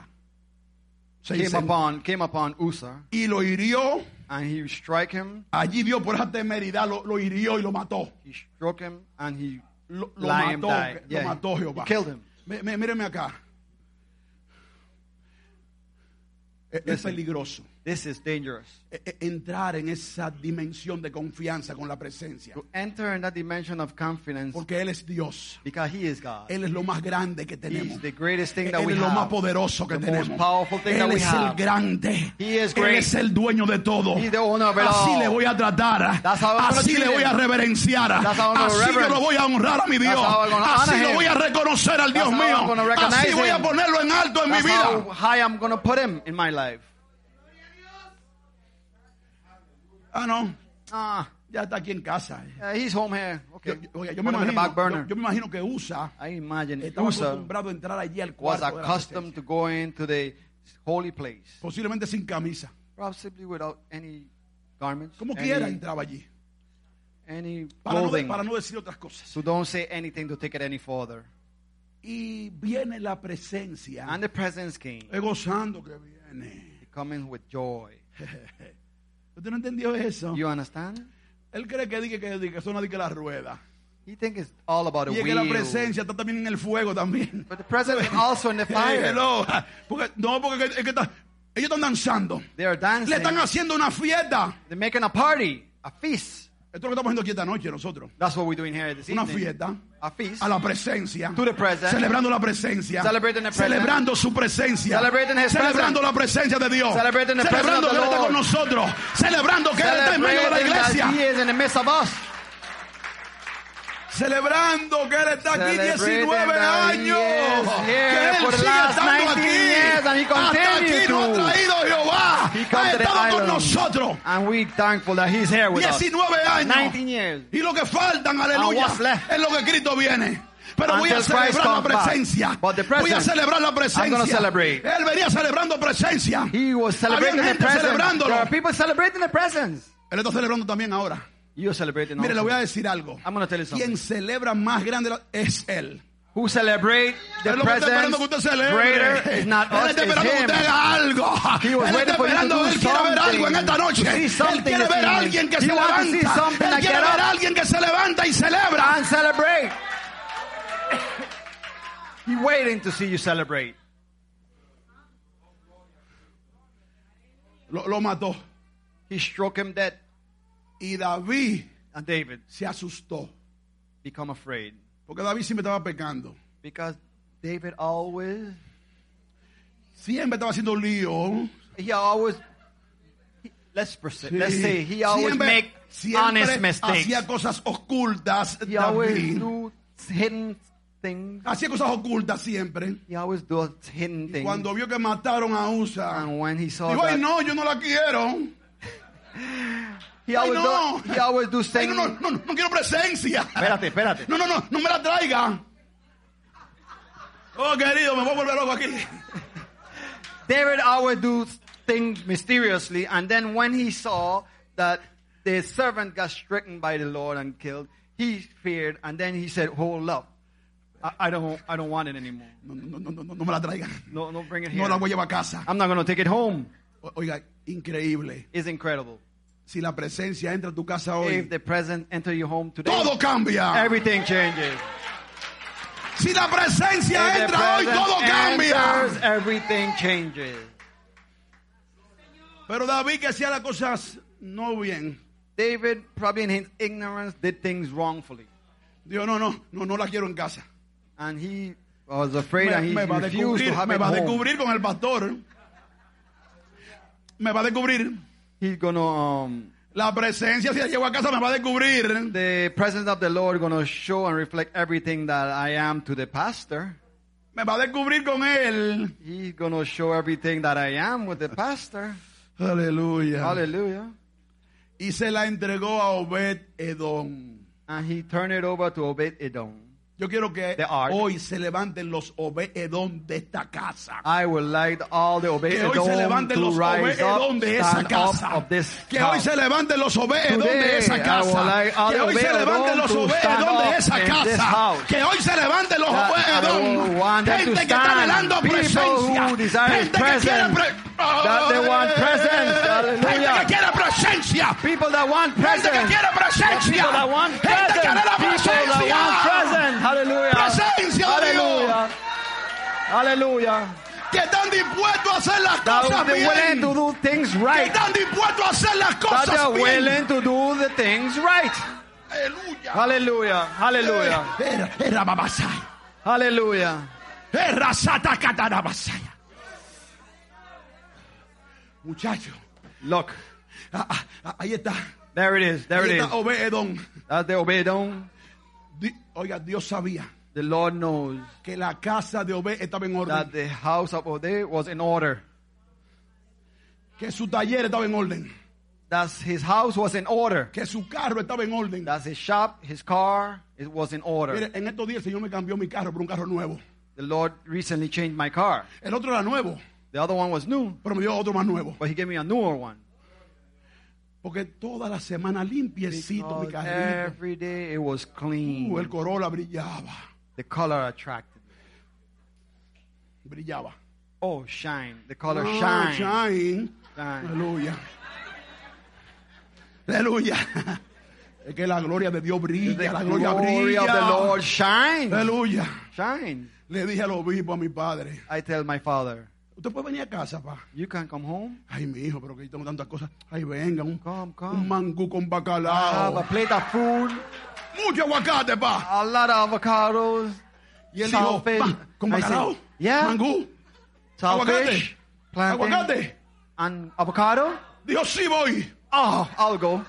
Se came upon came upon Uzzah, y lo hirió. and he struck him. Allí Dios por esa temeridad lo, lo hirió y lo mató. He struck him, and he Lo, lo him mató, die. lo Yeah, mató he Jehová. killed him. Míreme acá. Es, peligroso This is dangerous. E- e- Entrar en esa dimensión de confianza con la presencia. To enter in that dimension of confidence Porque Él es Dios. because He is God. Él es lo más grande que tenemos. The greatest thing that Él we es lo más poderoso que The tenemos. most powerful thing Él that we es el have. grande. He is Él great. es el dueño de todo. He's the owner of it Así all. le voy a tratar. That's how I'm gonna Así le voy a reverenciar. That's how I'm gonna Así yo reverence. lo voy a honrar a mi Dios. how I'm gonna Así honor lo him. voy a reconocer al Dios how mío. Gonna Así voy a ponerlo en alto en mi That's how vida. high I'm to put Him in my life. Ah, no. Ah, Ya está aquí en casa. yeah, He's home here. Yo, Okay. yo- oiga, yo me imagino, yo- yo me imagino que USA I imagine estaba Uzzah acostumbrado a entrar allí al was cuarto de la accustomed to go into the holy place, posiblemente sin camisa. possibly without any garments, Como quiera any, entraba allí. any Para no, clothing. para no decir otras cosas. So don't say anything to take it any further. Y viene la presencia. And the presence came, Es gozando que viene. coming with joy. ¿Usted no entendió eso? You understand? Él cree que diga que, que son que la rueda. He think it's all about a Y es que la presencia está también en el fuego también. But the presence is also in the Eh, fire. Porque, no, porque es que está- ellos están danzando. They are dancing. Le están haciendo una fiesta. They're making a party, a feast. Esto es lo que estamos haciendo aquí esta noche nosotros. That's what we're doing here this Una fiesta. A feast. a la presencia, To the presence. celebrando la presencia, Celebrating the presence. celebrando su presencia, Celebrating his celebrando presence. la presencia de Dios, Celebrating the presence celebrando of que Él está con nosotros, celebrando que Él está en medio de la iglesia, He is in the midst of us. Celebrando que Él está aquí Celebrating 19 that he años, que Él sigue estando 19 aquí, years hasta aquí nos ha traído Jehová, ha estado con nosotros, And we're thankful that He's here with us. 19 años, 19 years. y lo que faltan, aleluya, es lo que Cristo viene. Pero voy a celebrar la presencia. Voy a celebrar la presencia. Él venía celebrando presencia. He was celebrating Había the gente presence. celebrándolo. There are people celebrating the presence. Él está celebrando también ahora. You're celebrating Mire, le voy a decir algo. I'm gonna tell you something. Quien celebra más grande es Él. Who celebrate the Él está presence greater is not Él us, está it's esperando que Him. usted haga algo. He was Él está waiting for you to esperando, do Él quiere ver algo en esta noche. Él quiere ver a alguien que He se levanta. Él quiere ver a alguien que se levanta y celebra. and celebrate. He's waiting to see you celebrate. Lo, lo mató. He struck him dead, Y David and David se asustó. become afraid Porque David siempre estaba pecando. because David always Siempre estaba haciendo lío. he always he- let's proceed. Sí. let's say he always Siempre- make honest mistakes. Hacía cosas ocultas. He always David. do hidden things. Hacía cosas ocultas siempre. He always does hidden Y things. cuando vio que mataron a Usa, and when he saw dijo, ay that, no, yo no la quiero. he Ay always no. do, he always do Ay, things. no, no, no, no quiero presencia. Espérate, espérate. No, no, no, no me la traiga. Oh, querido, me voy a volver loco aquí. David always do things mysteriously, and then when he saw that the servant got stricken by the Lord and killed, he feared, and then he said, "Hold up, I, I don't, I don't want it anymore. No, no, no, no, no, no me la traiga. No, no, bring it here. No la voy a llevar a casa. I'm not going to take it home." O- Oiga, increíble. It's incredible. Si la presencia entra a tu casa hoy, If the present enter your home today, todo cambia. everything changes. Si la presencia If the entra hoy, presence todo cambia. enters, everything changes. Pero David que hacía las cosas no bien. David, probably in his ignorance, did things wrongfully. Dijo, no, no, no, no la quiero en casa. And he was afraid Me, and he me va a refused to descubrir, have me it va a home. descubrir con el pastor. Me va a descubrir. He's gonna, um, La presencia, si la llevo a casa, me va a descubrir. the presence of the Lord gonna show and reflect everything that I am to the pastor. Me va a descubrir con él. He's gonna show everything that I am with the pastor. Aleluya. Hallelujah. Y se la entregó a Obed Edom. And he turned it over to Obed Edom. Yo quiero que hoy se levanten los Obed Edom de esta casa. I all the Que hoy se levanten los Obed rise Edom up, de esa casa. Que hoy se levanten los Obed Edom de esa casa. Que hoy se levanten los to Obed stand Edom de esa casa. Que hoy se levanten los That Obed I Edom. want them to Gente que está anhelando presencia. Gente que quiere presence. pre- That they want presence. Gente que presencia. People that want Gente que presence. quiere presencia. People that want Gente presence. que anhela People that want presence. Hallelujah. Presencia de Dios. Hallelujah. Hallelujah. que están dispuestos a hacer las That cosas they're willing bien. to do things Que right. están dispuestos a hacer las That cosas they're bien. willing to do the things right. Aleluya. Hallelujah. Hallelujah. Eh, eh, eh, era, era babasai. Hallelujah. Katarabasaya. Muchacho, Look. Ah, ah, ah, ahí está. There it is. There Ahí it is. está Obededón. That's the Obedon. Di- Oiga, Dios sabía The Lord knows que la casa de Obed estaba en orden, that the house of Obed was in order. que su taller estaba en orden, That his house was in order. que su carro estaba en orden. That his shop, his car, it was in order. Mire, en estos días el Señor me cambió mi carro por un carro nuevo. The Lord recently changed my car. El otro era nuevo, The other one was new, pero me dio otro más nuevo. but he gave me a newer one. Porque toda la semana limpiecito mi carrito. every day it was clean. Uh, el Corolla brillaba, The color attracted. me. brillaba. Oh, shine. The color Ah, shine. shine. Shine. Aleluya. Aleluya. Es que la gloria de Dios brilla, la gloria glory of the brilla. Lord shine. Aleluya. Shine. Le dije al obispo, a mi padre, I tell my father, usted puede venir a casa, pa. you can come home. Ay, mi hijo, pero que yo tengo tantas cosas. Ay, venga, un, Come, come. un mangú con I have a bacalao. plate of food, Mucho aguacate, pa. a lot of avocados, Y él dijo, saltfish. pa, con bacalao, said, yeah, mangú, saltfish, plantain, aguacate. and avocado. Dijo, sí voy. Oh, I'll go.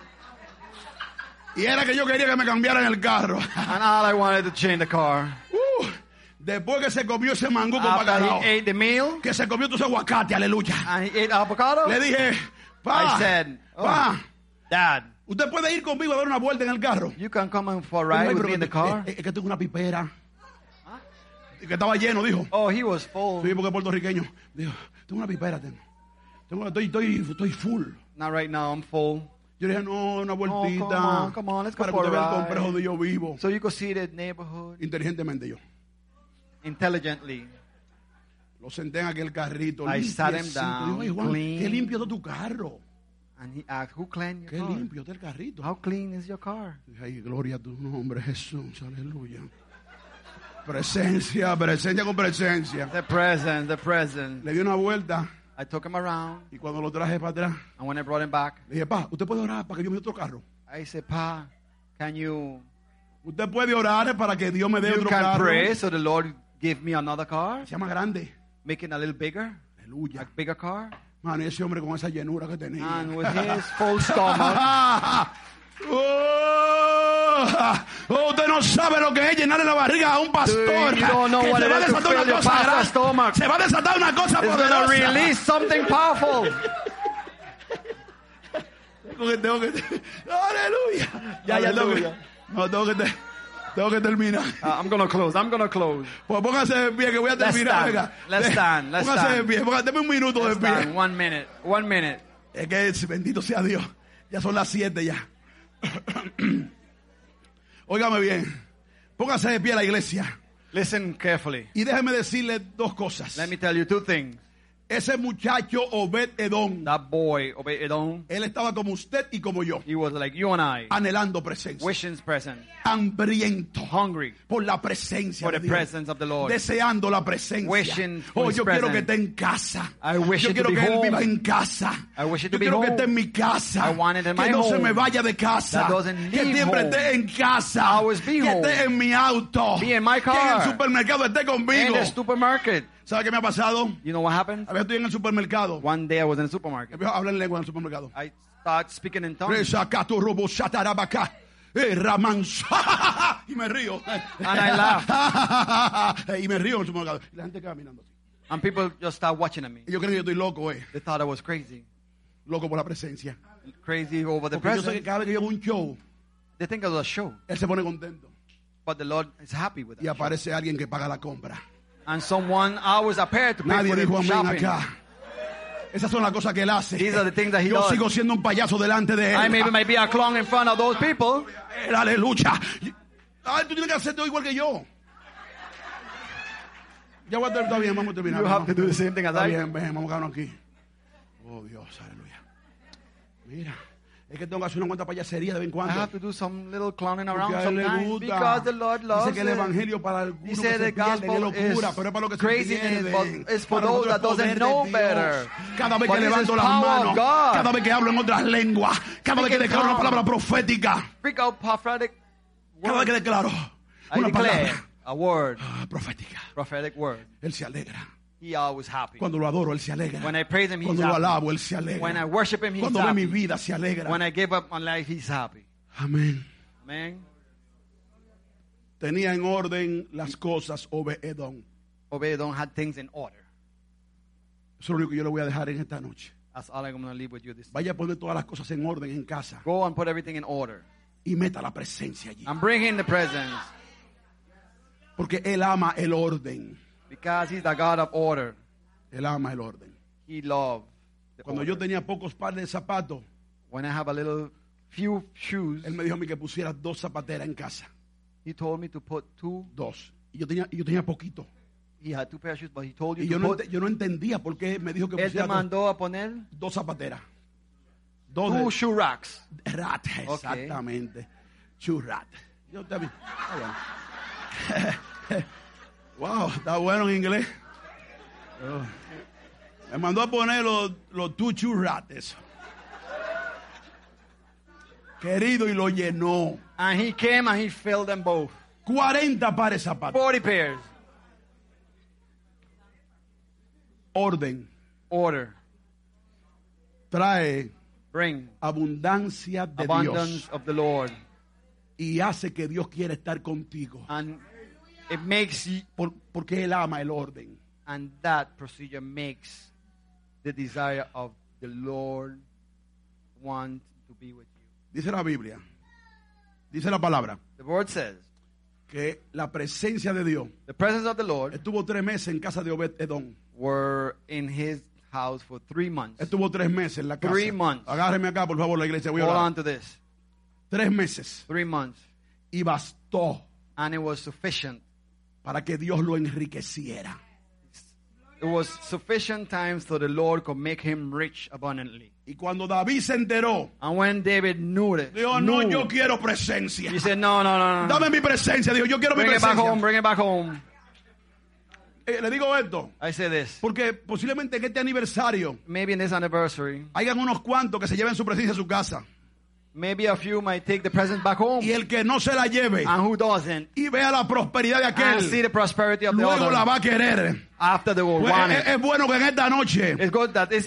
Y era que yo quería que me cambiaran el carro. And all I wanted to change the car. Después que se comió ese mangú con bacalao, he ate the meal que se comió ese aguacate, aleluya. and he ate avocado, Le dije, pa, I said, oh. pa, Dad, usted puede ir conmigo a dar una vuelta en el carro. you can come in for a ride with me in the car. Es, es que tengo una pipera. Que estaba lleno, dijo. Oh, he was full. Sí, porque es puertorriqueño. Dijo, tengo una pipera, tengo. tengo estoy, estoy, estoy full. Not right now, I'm full. Yo dije, no, una vueltita. come on, come on, let's go para que for usted a vea el ride. complejo donde yo vivo. So you could see the neighborhood Inteligentemente yo. Intelligently. Lo senté en aquel carrito. I sat him down, Digo, "Ay, Juan, clean. qué limpio está tu carro. And he asked, Who cleaned your Qué car? limpio está el carrito. How clean is your car? Ay, gloria a tu nombre, Jesús. Aleluya. Presencia, presencia con presencia. The present, the present. Le di una vuelta I took him around, y cuando lo traje para atrás, and when I brought him back, le dije, pa, usted puede orar para que Dios me dé otro carro. I said, Pa, can you Usted puede orar para que Dios me dé you otro can carro. pray so the Lord give me another car, Se llama grande. make it a little bigger, Aleluya. a bigger car, Man, ese hombre con esa llenura que tenía. and with his full stomach. Oh, oh, usted no sabe lo que es llenarle la barriga a un pastor. you don't know que what se va to desatar fill una your cosa pastor's stomach. Se va a desatar una cosa It's gonna poderosa. release something powerful. Porque tengo que, aleluya. Ya, ya tengo que, no, tengo que, tengo que terminar. Uh, I'm gonna close. I'm gonna close. Pues póngase de pie que voy a Let's terminar. stand. venga. Let's stand. Let's póngase stand. de pie. Póngase, deme un minuto de Let's pie. stand. One minute. One minute. Es que es- bendito sea Dios. Ya son las siete ya. Óigame bien. Póngase de pie a la iglesia. Listen carefully. Y déjeme decirle dos cosas. Let me tell you two things. Ese muchacho Obed Edom, That boy, Obey Edom, él estaba como usted y como yo, he was like you and I, anhelando presencia, wishing present, hambriento hungry por la presencia for de the Dios. presence of the Lord. deseando la presencia. Wishing for Oh, his yo quiero que presence. esté en casa. I wish yo it to quiero be que él home. viva en casa. I wish it yo to be quiero que home. esté en mi casa. I want it in que my no se home. me vaya de casa. That doesn't que siempre home. esté en casa. Always be que home. esté en mi auto. Be in my Que en car. el supermercado esté In conmigo. the supermarket. ¿Sabe qué me ha pasado? You know what happened? A veces estoy en el supermercado. One day I was in the supermarket. Hablar en lengua en el supermercado. I start speaking in tongues. Y me río. And I laugh. y me río en el supermercado. Y la gente caminando así. And people just start watching at me. Y yo creo que yo estoy loco, eh. They thought I was crazy. Loco por la presencia. Crazy over the Porque yo sé que presence. cada vez que yo hago un show, They think it was a show. él se pone contento. But the Lord is happy with Y that. aparece alguien que paga la compra. And someone always appeared to pay Nadie for dijo amén acá. Esas son las cosas que él hace. These are the things that he Yo does. sigo siendo un payaso delante de él. I maybe might be a clown in front of those people. Aleluya. Ay, tú tienes que hacerte igual que yo. Ya voy a terminar, está bien, vamos a terminar. You have to do the same thing as Está I. bien, ven, vamos a aquí. Oh Dios, aleluya. Mira, Es que tengo que hacer una cuanta payasería de vez en I cuando. have to do some little clowning Porque around sometimes gusta. because the Lord Dice loves que el evangelio para algunos que se pierden es locura, pero es para los que se pierden. it's for those that doesn't know better. Cada vez que levanto las manos, cada vez que hablo en otras lenguas, cada vez que declaro una palabra profética, Speak out prophetic cada vez que declaro I una palabra a word, ah, profética, prophetic word. Él se alegra. He always happy. Cuando lo adoro, Él se alegra. When I praise him, he's Cuando lo happy. alabo, Él se alegra. When I worship him, he's Cuando ve mi happy. vida, se alegra. When I give up on life, he's happy. Amén. Amen. Tenía en orden las cosas Obedón. Obededon had things in order. Eso es lo único que yo le voy a dejar en esta noche. That's all I'm going to leave with you this Vaya a poner todas las cosas en orden en casa Go and put everything in order. y meta la presencia allí. And bring in the presence. Porque Él ama el orden. Because he's the God of order. Él ama el orden. He loved the Cuando order. yo tenía pocos pares de zapatos, When I have a little few shoes, Él me dijo a mí que pusiera dos zapateras en casa. he told me to put two. Dos. Y yo tenía, yo tenía poquito. He had two pairs of shoes, but he told you Y to yo no, put. ente- yo no entendía por qué me dijo que Él te pusiera dos, mandó a poner dos zapateras. Dos two de shoe racks. rat, exactamente. Churrat. Yo también. Wow, está bueno en inglés. Oh. Me mandó a poner los, los two churrat, eso. Querido, y lo llenó. And he came and he filled them both. 40 pares de zapatos. 40 pairs. Orden. Order. Trae Bring abundancia de abundance Dios. of the Lord. Y hace que Dios quiera estar contigo. And it makes you, Por- porque Él ama el orden. and that procedure makes the desire of the Lord want to be with you. Dice la Biblia. Dice la palabra. The word says, Que la presencia de Dios the presence of the Lord estuvo tres meses en casa de Obed Edom. were in his house for three months. Estuvo tres meses en la casa. Three months. Agárreme acá, por favor, la iglesia. Voy Hold on to this. Tres meses. Three months. Y bastó And it was sufficient. Para que Dios lo enriqueciera. It was sufficient time so the Lord could make him rich abundantly. Y cuando David se enteró, And when David knew it, dijo, no, knew, yo quiero presencia. he said, no, no, no, no. Dame mi presencia. Dijo, yo quiero mi Bring it back presencia. home, bring it back home. Eh, le digo esto, I say this. porque posiblemente en este aniversario Maybe in this anniversary, hayan unos cuantos que se lleven su presencia a su casa. Maybe a few might take the present back home. Y el que no se la lleve And who doesn't? y vea la prosperidad de And see aquel, the prosperity of the luego la other va a querer. after they will Pues, es, bueno que en esta noche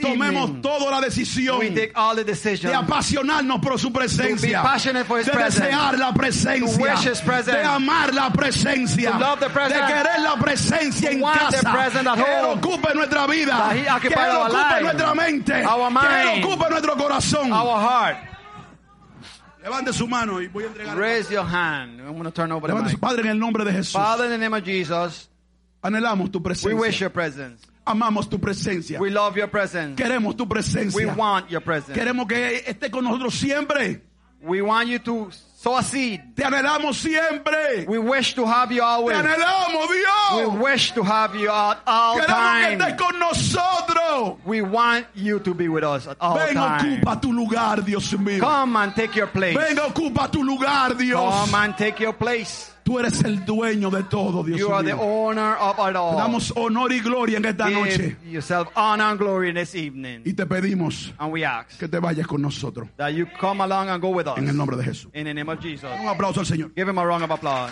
tomemos evening toda la decisión we take all the de decisions apasionarnos por su presencia, To be passionate for his de presence. desear la presencia, presence. de amar la presencia, the presence. de querer la presencia en the casa, presence at que Él home. ocupe nuestra vida, que Él ocupe life. nuestra mente, Our que Él ocupe nuestro corazón. our heart. Levante su mano y voy a entregar. Raise your hand. I'm going to turn over the Levante su mic. Padre en el nombre de Jesús. Father, in the name of Jesus, Anhelamos tu we wish presencia. your presence. Amamos tu presencia. We love your presence. Queremos tu We presencia. want your presence. Queremos que esté con nosotros siempre. We want you to sow a seed. Te anhelamos siempre. We wish to have you Te always. anhelamos, We wish to have you at all Queremos que estés con nosotros. We want you to be with us at all Ven, time. ocupa tu lugar, Dios mío. Come and take your place. Ven, ocupa tu lugar, Dios. Come and take your place. Tú eres el dueño de todo, Dios You are the mío. owner of it all. Damos honor y gloria en esta noche. Give yourself honor and glory this evening. Y te pedimos And we ask que te vayas con nosotros. that you come along and go with us. En el nombre de Jesús. In the name of Jesus. Un aplauso al Señor. Give him a round of applause.